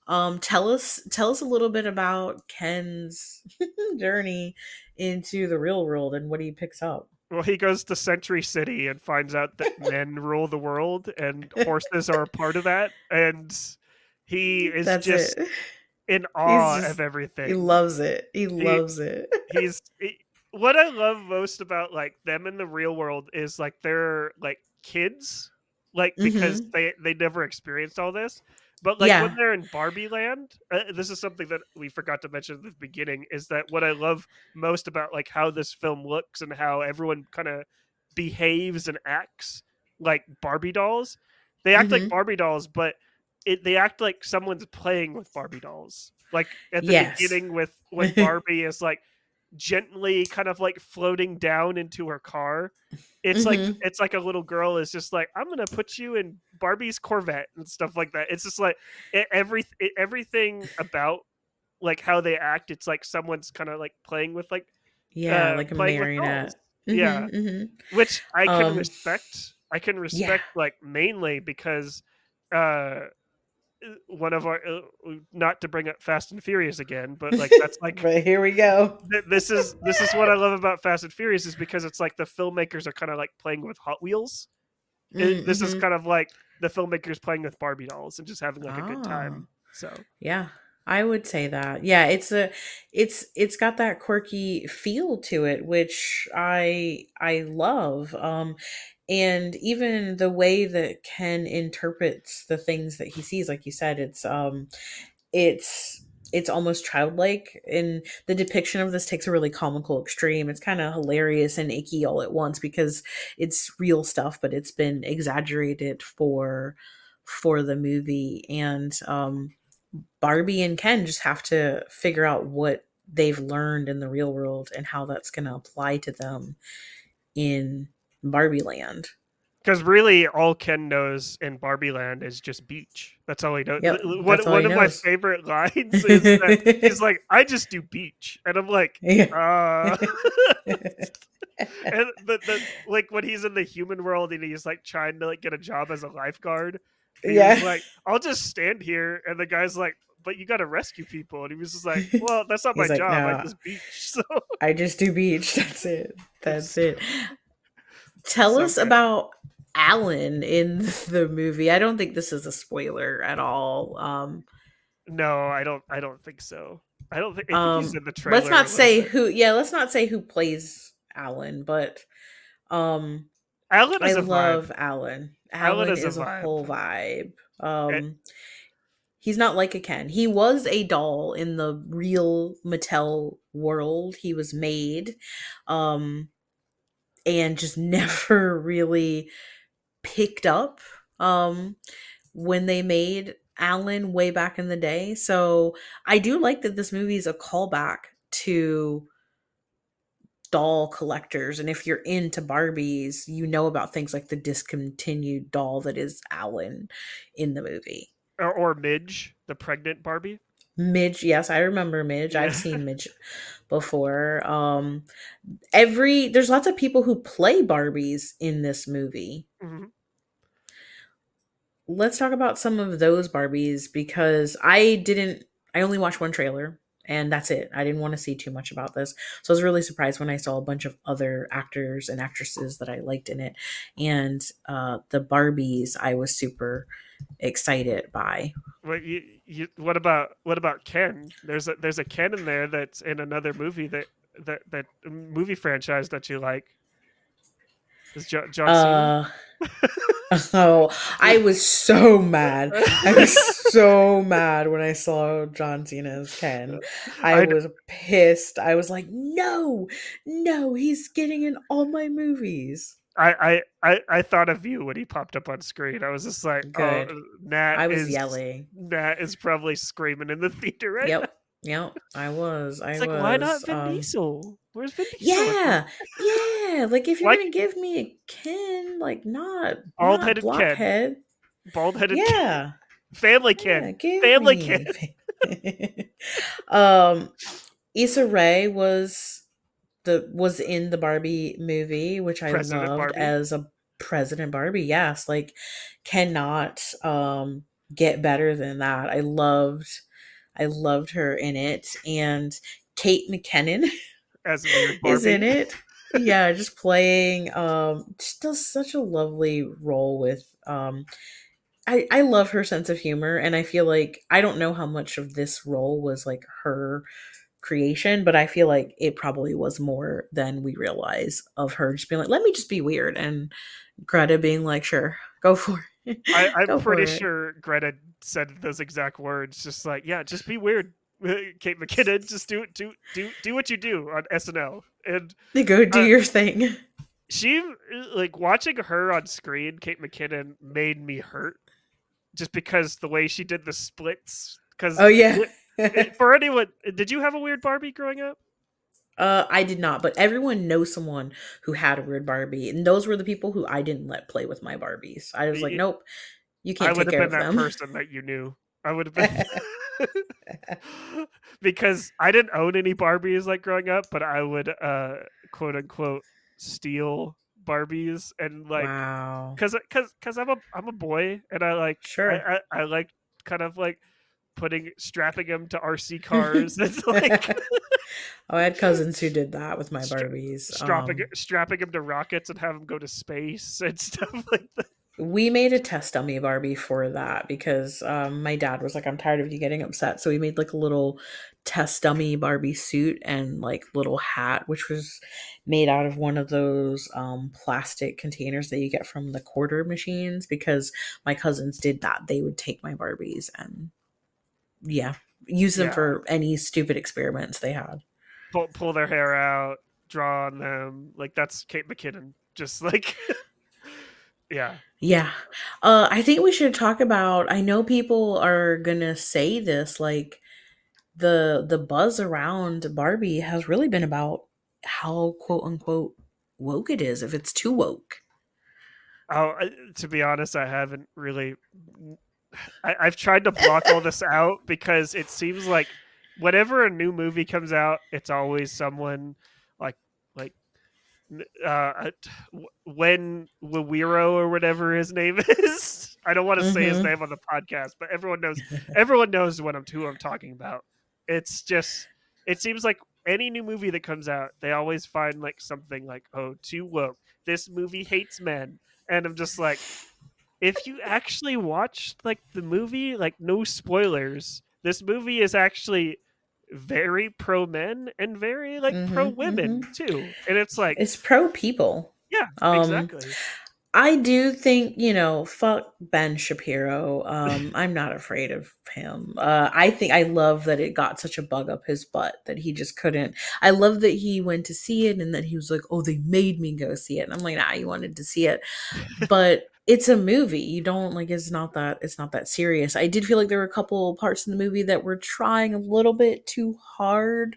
um tell us tell us a little bit about Ken's journey into the real world and what he picks up. Well, he goes to Century City and finds out that men rule the world and horses are a part of that. And he is That's just it. in awe just- of everything. He loves it. He loves it. he's he- what I love most about like them in the real world is like they're like kids, like because they they never experienced all this. But like Mm-hmm. Yeah. when they're in Barbie Land, uh, this is something that we forgot to mention at the beginning. Is that what I love most about like how this film looks and how everyone kind of behaves and acts like Barbie dolls. They act like Mhm. Barbie dolls, but it, they act like someone's playing with Barbie dolls. Like at the Yes. beginning with when Barbie is like gently kind of like floating down into her car. It's like Mhm. it's like a little girl is just like I'm gonna put you in Barbie's Corvette and stuff like that. It's just like it, every it, everything about like how they act. It's like someone's kind of like playing with like Yeah, uh, like a marionette. dolls. Yeah. Mhm, mhm. which I can Um, respect. I can respect like mainly because uh one of our uh, not to bring up Fast and Furious again, but like that's like But here we go. this is this is what I love about Fast and Furious is because it's like the filmmakers are kind of like playing with Hot Wheels. It- this is Mhm. kind of like the filmmakers playing with Barbie dolls and just having like a good time. So Yeah, I would say that. Yeah, it's a it's it's got that quirky feel to it which I I love. Um and even the way that Ken interprets the things that he sees like you said it's um it's it's almost childlike and the depiction of this takes a really comical extreme. It's kind of hilarious and icky all at once because it's real stuff but it's been exaggerated for for the movie and um Barbie and Ken just have to figure out what they've learned in the real world and how that's going to apply to them in Barbie Land. because really all Ken knows in Barbie Land is just beach. That's all he knows. Yep, One, all one he of my favorite lines is that he's like, "I just do beach," and I'm like, Yeah. uh. and the, the like when he's in the human world and he's like trying to like get a job as a lifeguard. Yeah. Like, I'll just stand here, and the guy's like, but you got to rescue people, and he was just like, well, that's not my like, job. "Nah." I just beach. So I just do beach. That's it. That's it. Tell So us good. about Alan in the movie. I don't think this is a spoiler at all. Um, no, I don't. I don't think so. I don't think, I think he's Um, in the trailer. let's not say bit. who. Yeah, let's not say who plays Alan, but um, Alan I is a love vibe. Alan. Alan Alan, is a is, a, vibe. whole vibe. Um, he's not like a Ken. He was a doll in the real Mattel world. He was made, um, and just never really picked up. Um, when they made Alan way back in the day. So I do like that this movie is a callback to doll collectors and if you're into barbies you know about things like the discontinued doll that is alan in the movie or, or Midge, the pregnant Barbie. midge yes i remember midge Yeah. i've seen midge before um every there's lots of people who play barbies in this movie. Mhm. let's talk about some of those barbies because i didn't i only watched one trailer and that's it. I didn't want to see too much about this. So i was really surprised when i saw a bunch of other actors and actresses that i liked in it. And uh the barbies i was super excited by What you, you? What about what about Ken? There's a there's a Ken in there that's in another movie that that that movie franchise that you like. Is John, John uh oh i was so mad i was so mad when i saw john cena's ken I, I was pissed. I was like, no, no, he's getting in all my movies. I, I I I thought of you when he popped up on screen. I was just like, Good. oh, Nat I was is yelling. Nat is probably screaming in the theater right Yep. Yep, I was. I It's like was. why not Vin um, Diesel? Where's Vin Diesel? Yeah, yeah. Like if you're Like- gonna give me a Ken, like not Bald-headed not Ken. blockhead. this? Bald-headed Yeah, family yeah. kid. Family me- um, Issa Rae was the was in the Barbie movie, which I President loved Barbie. as a President Barbie. Yes, like cannot um get better than that. I loved, I loved her in it, and Kate McKinnon. as a weird Barbie. is in it. yeah, just playing um she does such a lovely role with um I I love her sense of humor and I feel like I don't know how much of this role was like her creation, but I feel like it probably was more than we realize of her just being like, let me just be weird and Greta being like, sure, go for it. I, for pretty it. sure Greta said those exact words. Just like, yeah, just be weird, Kate McKinnon. Just do it do do do what you do on SNL. And they Go do Uh, your thing. she like watching her on screen. Kate McKinnon made me hurt, just because the way she did the splits. Because Oh yeah. for anyone, did you have a weird Barbie growing up? Uh, I did not, but everyone knows someone who had a weird Barbie, and those were the people who I didn't let play with my Barbies. I was like, nope, you can't would take have care been of that them. person that you knew. I would have been because I didn't own any Barbies like growing up, but I would uh quote unquote steal Barbies and like wow, because because because I'm a I'm a boy and I like sure. I, I I like kind of like putting strapping them to RC cars and like oh, I had cousins who did that with my Barbies. strapping Um, strapping them to rockets and have them go to space and stuff like that. we made a test dummy Barbie for that because um, my dad was like, "I'm tired of you getting upset," so we made like a little test dummy Barbie suit and like little hat, which was made out of one of those um, plastic containers that you get from the quarter machines. Because my cousins did that; they would take my Barbies and yeah, use them Yeah. for any stupid experiments they had. Pull pull their hair out, draw on them like that's Kate McKinnon. Just like yeah. Yeah. Uh I think we should talk about I know people are going to say this like the the buzz around Barbie has really been about how quote unquote woke it is if it's too woke. Oh, to be honest, I haven't really. I, I've tried to block all this out because it seems like whenever a new movie comes out, it's always someone like like uh when Wawiro or whatever his name is. I don't want to say his Mhm. name on the podcast, but everyone knows everyone knows what I'm who I'm talking about. It's just it seems like any new movie that comes out, they always find like something like, oh, too woke. This movie hates men. And I'm just like, if you actually watched like the movie, like no spoilers, this movie is actually very pro men and very like pro Mhm, women too. And it's like, It's pro people. yeah, um, exactly. I do think, you know, fuck Ben Shapiro. Um, I'm not afraid of him. Uh, I think I love that it got such a bug up his butt that he just couldn't. I love that he went to see it and that he was like, oh, they made me go see it. And I'm like, nah, you wanted to see it. But it's a movie. You don't like it's not that it's not that serious. I did feel like there were a couple parts in the movie that were trying a little bit too hard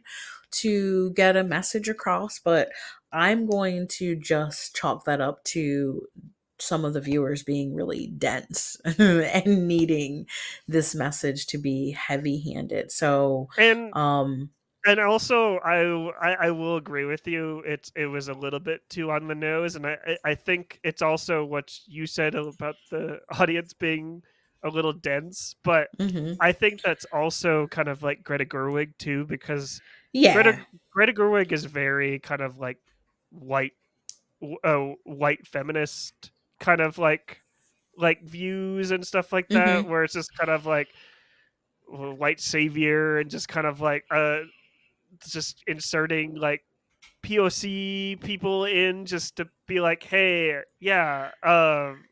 to get a message across, but I'm going to just chalk that up to some of the viewers being really dense and needing this message to be heavy-handed. So, And um and also I, I I will agree with you. It's it was a little bit too on the nose, and I I- think it's also what you said about the audience being a little dense, but mhm. I think that's also kind of like Greta Gerwig too, because yeah. Greta Greta Gerwig is very kind of like white, uh, white feminist kind of like like views and stuff like that, where it's just kind of like white savior and just kind of like uh just inserting like POC people in just to be like, hey, yeah, um,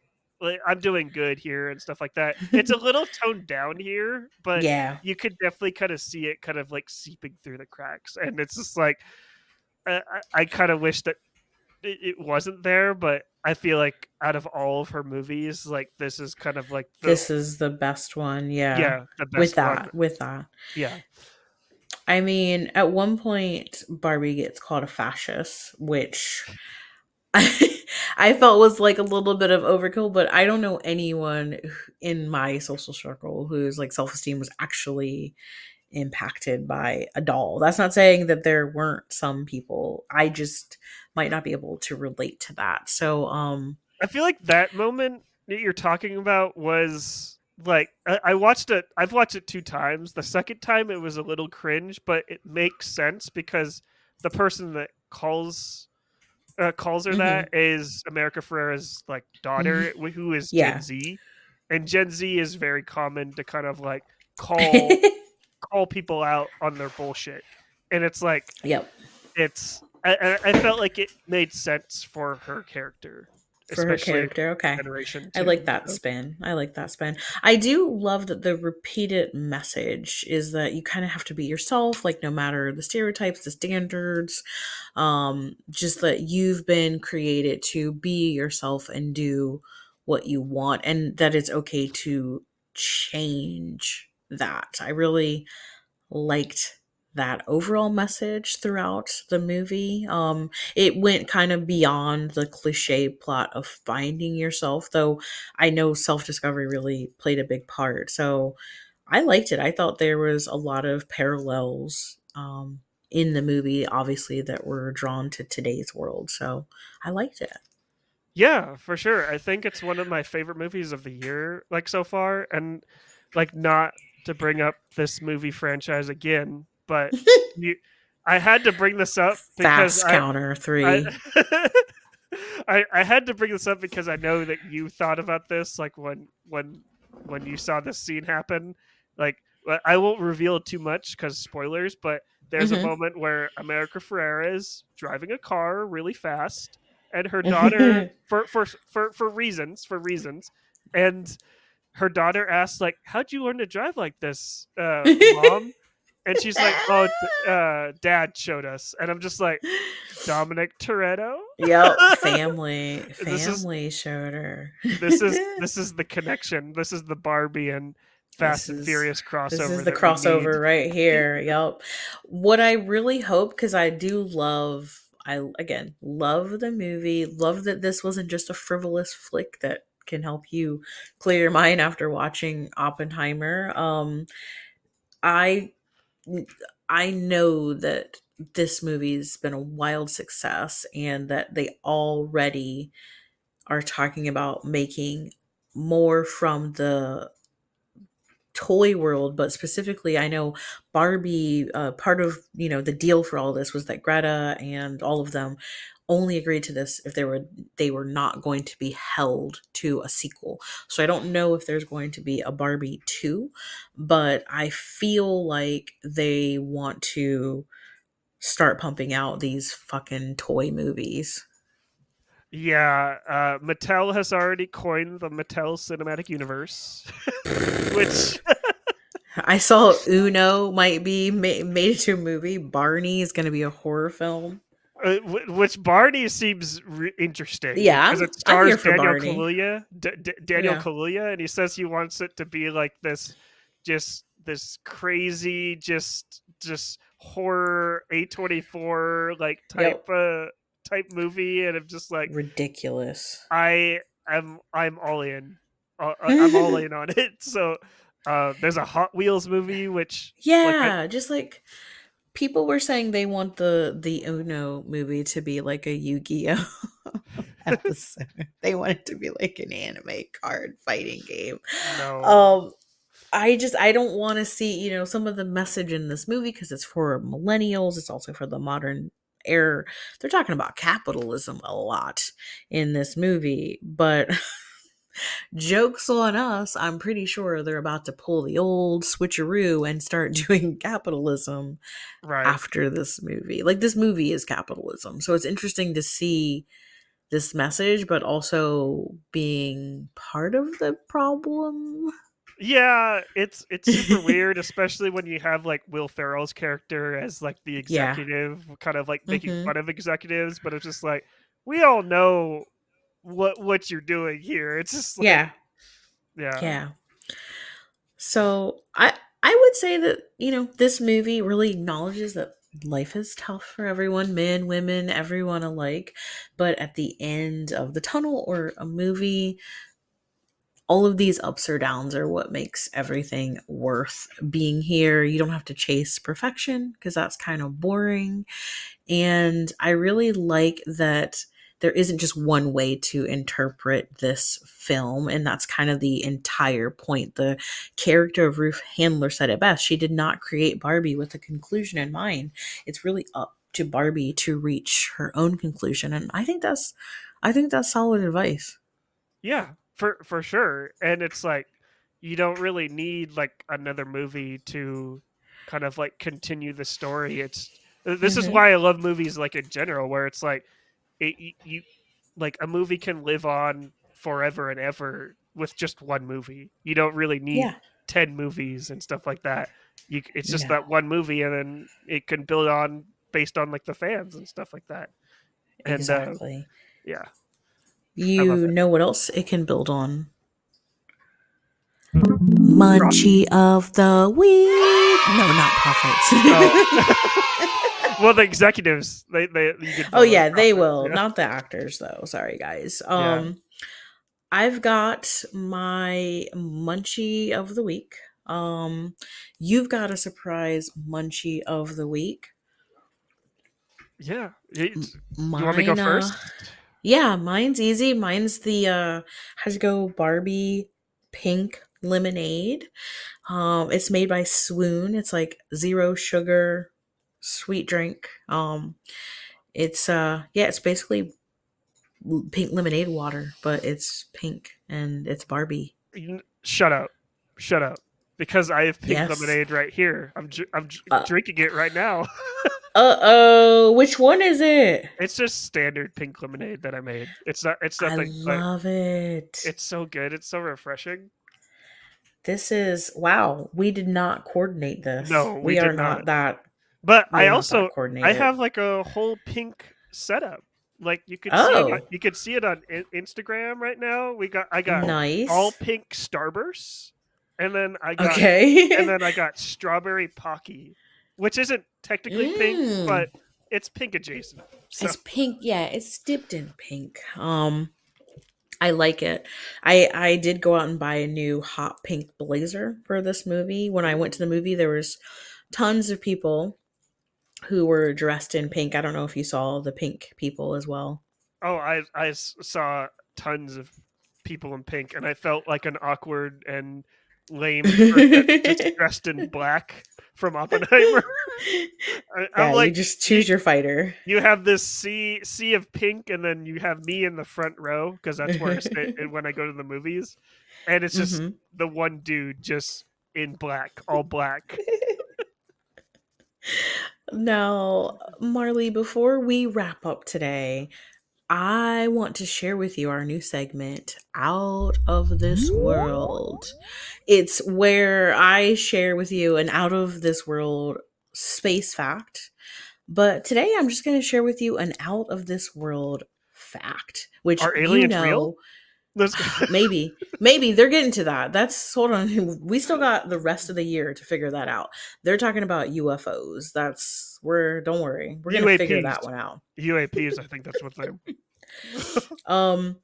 I'm doing good here and stuff like that. It's a little toned down here, but yeah. you could definitely kind of see it kind of like seeping through the cracks and it's just like i, I, kind of wish that it, it wasn't there but i feel like out of all of her movies like this is kind of like the, This is the best one. Yeah. yeah with that, one. with that. yeah I mean, at one point, Barbie gets called a fascist, which I, I felt was like a little bit of overkill, but I don't know anyone in my social circle whose like self esteem was actually impacted by a doll. That's not saying that there weren't some people. I just might not be able to relate to that. So, um, I feel like that moment that you're talking about was like I, I watched it. I've watched it two times. The second time it was a little cringe, but it makes sense because the person that calls uh, calls her Mhm. that is America Ferrera's like daughter, who is Mm-hmm. Yeah. Gen Z, and Gen Z is very common to kind of like call call people out on their bullshit, and it's like yep. it's I I felt like it made sense for her character, For her character. Okay. I like that spin. I like that spin. I do love that the repeated message is that you kind of have to be yourself, like no matter the stereotypes, the standards, um, just that you've been created to be yourself and do what you want, and that it's okay to change that. I really liked that overall message throughout the movie. Um, it went kind of beyond the cliche plot of finding yourself, though I know self discovery really played a big part. So I liked it. I thought there was a lot of parallels um, in the movie, obviously, that were drawn to today's world. So I liked it. Yeah, for sure. I think it's one of my favorite movies of the year, like so far, and like not to bring up this movie franchise again, but you, I had to bring this up because Fast I, Counter 3. I, I I had to bring this up because I know that you thought about this like when when when you saw this scene happen. Like I won't reveal too much because spoilers, but there's Mhm. a moment where America Ferrera is driving a car really fast, and her daughter for for for for reasons for reasons, and her daughter asks like, "How'd you learn to drive like this, uh, mom?" And she's like, "Oh, uh, Dad showed us," and I'm just like, Dominic Toretto. yep, family. This is- Family showed her. This is this is the connection. This is the Barbie and Fast This and Furious crossover. This is the crossover right here. Yep. What I really hope, because I do love, I again love the movie. Love that this wasn't just a frivolous flick that can help you clear your mind after watching Oppenheimer. Um, I I know that this movie's been a wild success and that they already are talking about making more from the toy world but specifically i know barbie uh, part of you know the deal for all this was that greta and all of them only agreed to this if they were they were not going to be held to a sequel so i don't know if there's going to be a barbie 2 but i feel like they want to start pumping out these fucking toy movies Yeah, uh, Mattel has already coined the Mattel Cinematic Universe, which I saw Uno might be ma- made into a movie. Barney is going to be a horror film. Uh, which Barney seems re- interesting. Yeah, because it stars Daniel Barney. Kaluuya. D- D- Daniel Yeah. Kaluuya, and he says he wants it to be like this, just this crazy, just just horror A twenty four like type uh type movie, and I'm just like Ridiculous. I am I'm all in. Uh, I'm all in on it. So uh, there's a Hot Wheels movie, which Yeah, just like people were saying they want the the Uno movie to be like a Yu-Gi-Oh episode. they want it to be like an anime card fighting game. no, Um I just I don't want to see, you know, some of the message in this movie because it's for millennials, it's also for the modern era. They're talking about capitalism a lot in this movie, but jokes on us. I'm pretty sure they're about to pull the old switcheroo and start doing capitalism right. after this movie. Like this movie is capitalism. So it's interesting to see this message but also being part of the problem. Yeah, it's it's super weird, especially when you have like Will Ferrell's character as like the Yeah. executive, kind of like making Mhm. fun of executives, but it's just like we all know what what you're doing here. It's just like, Yeah. yeah, Yeah. So I I I would say that, you know, this movie really acknowledges that life is tough for everyone, men, women, everyone alike. But at the end of the tunnel or a movie, all of these ups or downs are what makes everything worth being here. You don't have to chase perfection because that's kind of boring. And I really like that there isn't just one way to interpret this film and that's kind of the entire point the character of ruth handler said it best she did not create barbie with a conclusion in mind it's really up to barbie to reach her own conclusion and i think that's i think that's solid advice Yeah, for for sure. And it's like you don't really need like another movie to kind of like continue the story. It's this is Mhm. why I love movies like in general, where it's like it, you, like a movie can live on forever and ever with just one movie. You don't really need yeah ten movies and stuff like that. You it's just Yeah. that one movie, and then it can build on based on like the fans and stuff like that. And, uh, exactly Yeah, you know what else it can build on munchie of the week no not profits Oh. well, the executives they they you could Oh yeah, they will. yeah. Not the actors though. Sorry guys. Yeah. Um I've got my munchie of the week. Um you've got a surprise munchie of the week. Yeah, It's- you want me to go uh, first? yeah, mine's easy. Mine's the uh has to go Barbie pink lemonade. Um it's made by Swoon. It's like zero sugar sweet drink. Um it's uh yeah, it's basically pink lemonade water, but it's pink and it's Barbie. Shut up, shut up, because I have pink Yes. lemonade right here. I'm I'm Uh. drinking it right now. Uh-oh, which one is it? it's just standard pink lemonade that I made. It's not. It's I nothing. but love it. it's so good. It's so refreshing. This is wow, we did not coordinate this. No, we are did not not. that But I also. I have like a whole pink setup. Like you could see it, Oh. on- you could see it on Instagram right now. We got I got nice. all pink starbursts, and then I got okay. and then I got strawberry pocky, which isn't technically Mm. pink, but it's pink adjacent. So It's pink. Yeah, it's dipped in pink. Um I like it. I I did go out and buy a new hot pink blazer for this movie. When I went to the movie, there was tons of people who were dressed in pink. I don't know if you saw the pink people as well. oh, I I saw tons of people in pink, and I felt like an awkward and lame just dressed in black from Oppenheimer. I, yeah, I'm you like, just choose your fighter. you have this sea sea of pink, and then you have me in the front row because that's where I sit when I go to the movies, and it's just Mhm. the one dude just in black, all black. Now, Marley, before we wrap up today, I want to share with you our new segment, Out of This World. It's where I share with you an out of this world space fact. But today I'm just going to share with you an out of this world fact, which Are you aliens know, real? Let's- maybe. Maybe. They're getting to that. That's hold on. We still got the rest of the year to figure that out. They're talking about ufos that's we're don't worry. We're gonna figure UAPs. that one out. UAPs, I think that's what they're. um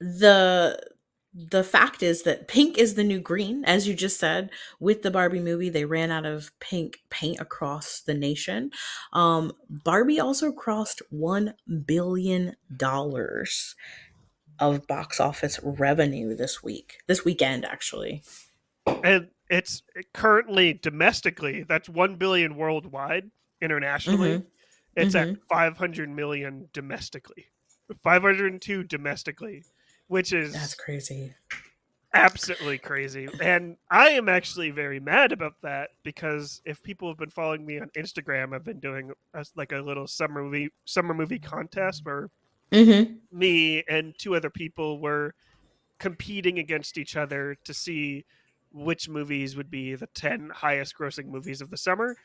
the the fact is that pink is the new green as you just said. With the barbie movie they ran out of pink paint across the nation. Um barbie also crossed 1 billion dollars of box office revenue this week this weekend actually. And it's currently domestically that's 1 billion worldwide internationally. Mm-hmm. It's at mm-hmm. 500 million domestically. 502 domestically which is that's crazy. absolutely crazy. And i am actually very mad about that because if people have been following me on instagram i've been doing a, like a little summer movie summer movie contest where mm-hmm me and two other people were competing against each other to see which movies would be the 10 highest grossing movies of the summer.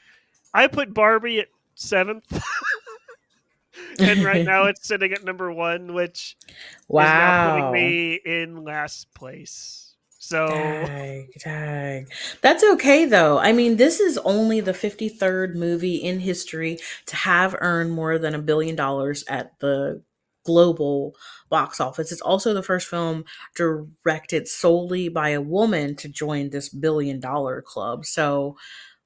I put Barbie at seventh. and right now it's sitting at number one, which is now putting me in last place. So Dang, dang. That's okay though. I mean, this is only the 53rd movie in history to have earned more than a billion dollars at the global box office. It's also the first film directed solely by a woman to join this billion dollar club. So,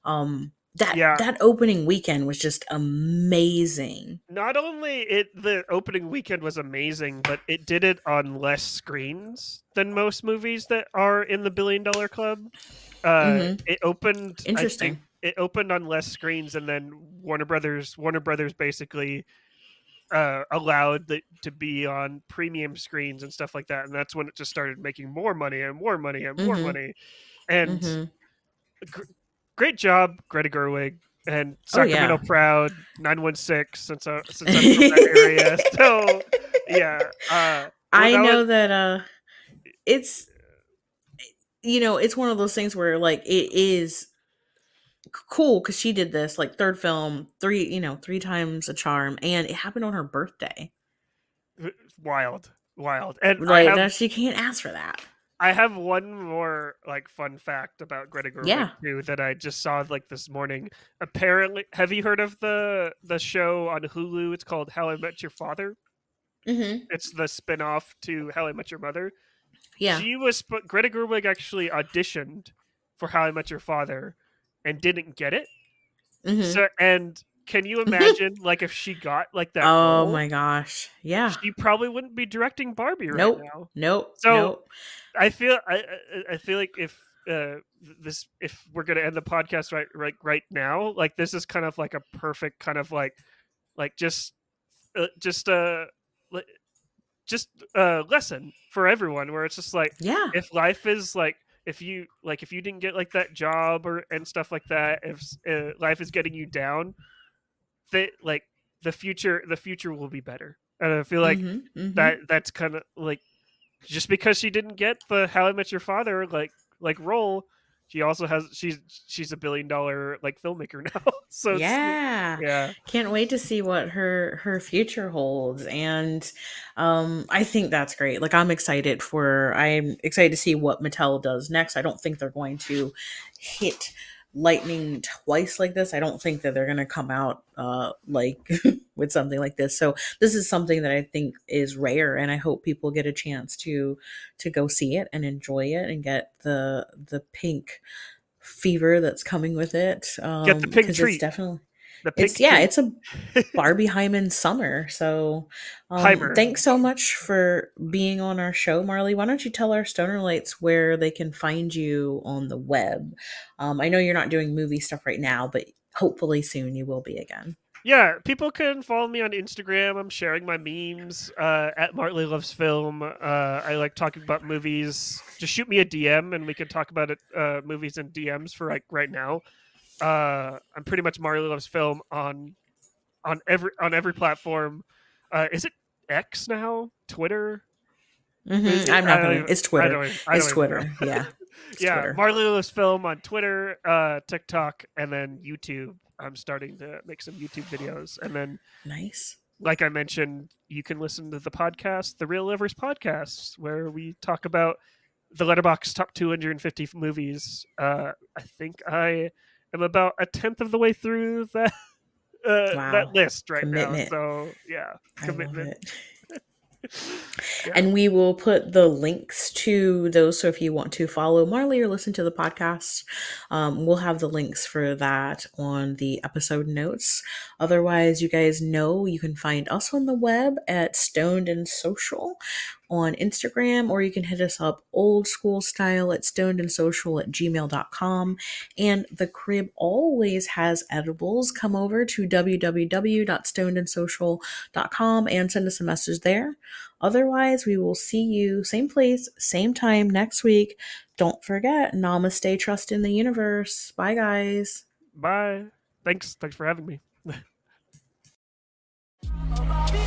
um that Yeah. that opening weekend was just amazing. not only it the opening weekend was amazing, but it did it on less screens than most movies that are in the billion dollar club. Uh, Mhm. It opened Interesting. think it opened on less screens, and then Warner Brothers Warner Brothers basically uh, allowed it to be on premium screens and stuff like that, and that's when it just started making more money and more money and more Mhm. money. And Mhm. great job, Greta Gerwig, and Oh, yeah. Sacramento Proud, nine one six. Since I, since I'm from that area, so yeah. Uh, I know was- that uh it's you know, it's one of those things where like it is cool cuz she did this like third film, three, you know, three times a charm and it happened on her birthday. wild, wild, and right have she can't ask for that. I have one more like fun fact about Greta Gerwig Yeah. too that I just saw like this morning. Apparently, have you heard of the the show on Hulu? It's called How I Met Your Father. Mhm. It's the spin-off to How I Met Your Mother. Yeah. She was Greta Gerwig actually auditioned for How I Met Your Father and didn't get it. Mhm. So and can you imagine like if she got like that? oh role, my gosh. Yeah. She probably wouldn't be directing Barbie right Nope. now. Nope. So- nope. I feel I I- I feel like if uh this if we're gonna end the podcast right right right now, like this is kind of like a perfect kind of like like just uh, just uh just a lesson for everyone where it's just like Yeah. if life is like if you like if you didn't get like that job or and stuff like that if uh, life is getting you down that like the future the future will be better and i feel like Mhm, mhm. that that's kind of like just because she didn't get the how i met your father like like role she also has she's she's a billion dollar like filmmaker now so it's- yeah. yeah. Can't wait to see what her her future holds and um i think that's great. Like i'm excited for i'm excited to see what mattel does next. I don't think they're going to hit lightning twice like this i don't think that they're going to come out uh like with something like this so this is something that i think is rare and i hope people get a chance to to go see it and enjoy it and get the the pink fever that's coming with it um Get the pink 'cause treat. it's definitely the pink it's yeah it's a Barbenheimer summer so um, thanks so much for being on our show marley. Why don't you tell our stoner lights where they can find you on the web? Um, i know you're not doing movie stuff right now but hopefully soon you will be again. Yeah people can follow me on instagram. I'm sharing my memes uh, at marley loves film. Uh, i like talking about movies. Just shoot me a dm and we can talk about it uh, movies and dms for like right now uh, i'm pretty much marley loves film on on every on every platform. Uh, is it x now? Twitter? Mm-hmm. It- i'm not gonna even- it's I twitter don't even- I it's don't twitter. yeah. It's yeah Twitter. marley loves film on twitter uh, tiktok and then youtube. I'm starting to make some youtube videos. And then nice. like I mentioned, you can listen to the podcast, the Reel Lovers podcast, where we talk about the Letterboxd top 250 movies. Uh, I think I am about a tenth of the way through that uh, Wow. that list right Commitment. now. So yeah, commitment. Yeah. And we will put the links to those. So if you want to follow Marley or listen to the podcast, um, we'll have the links for that on the episode notes. Otherwise, you guys know you can find us on the web at Stoned and Social on Instagram, or you can hit us up old school style at stoned and social at gmail.com. And the crib always has edibles. Come over to www.stonedandsocial.com and send us a message there. Otherwise, we will see you same place, same time next week. Don't forget, namaste, trust in the universe. Bye, guys. Bye. Thanks. Thanks for having me.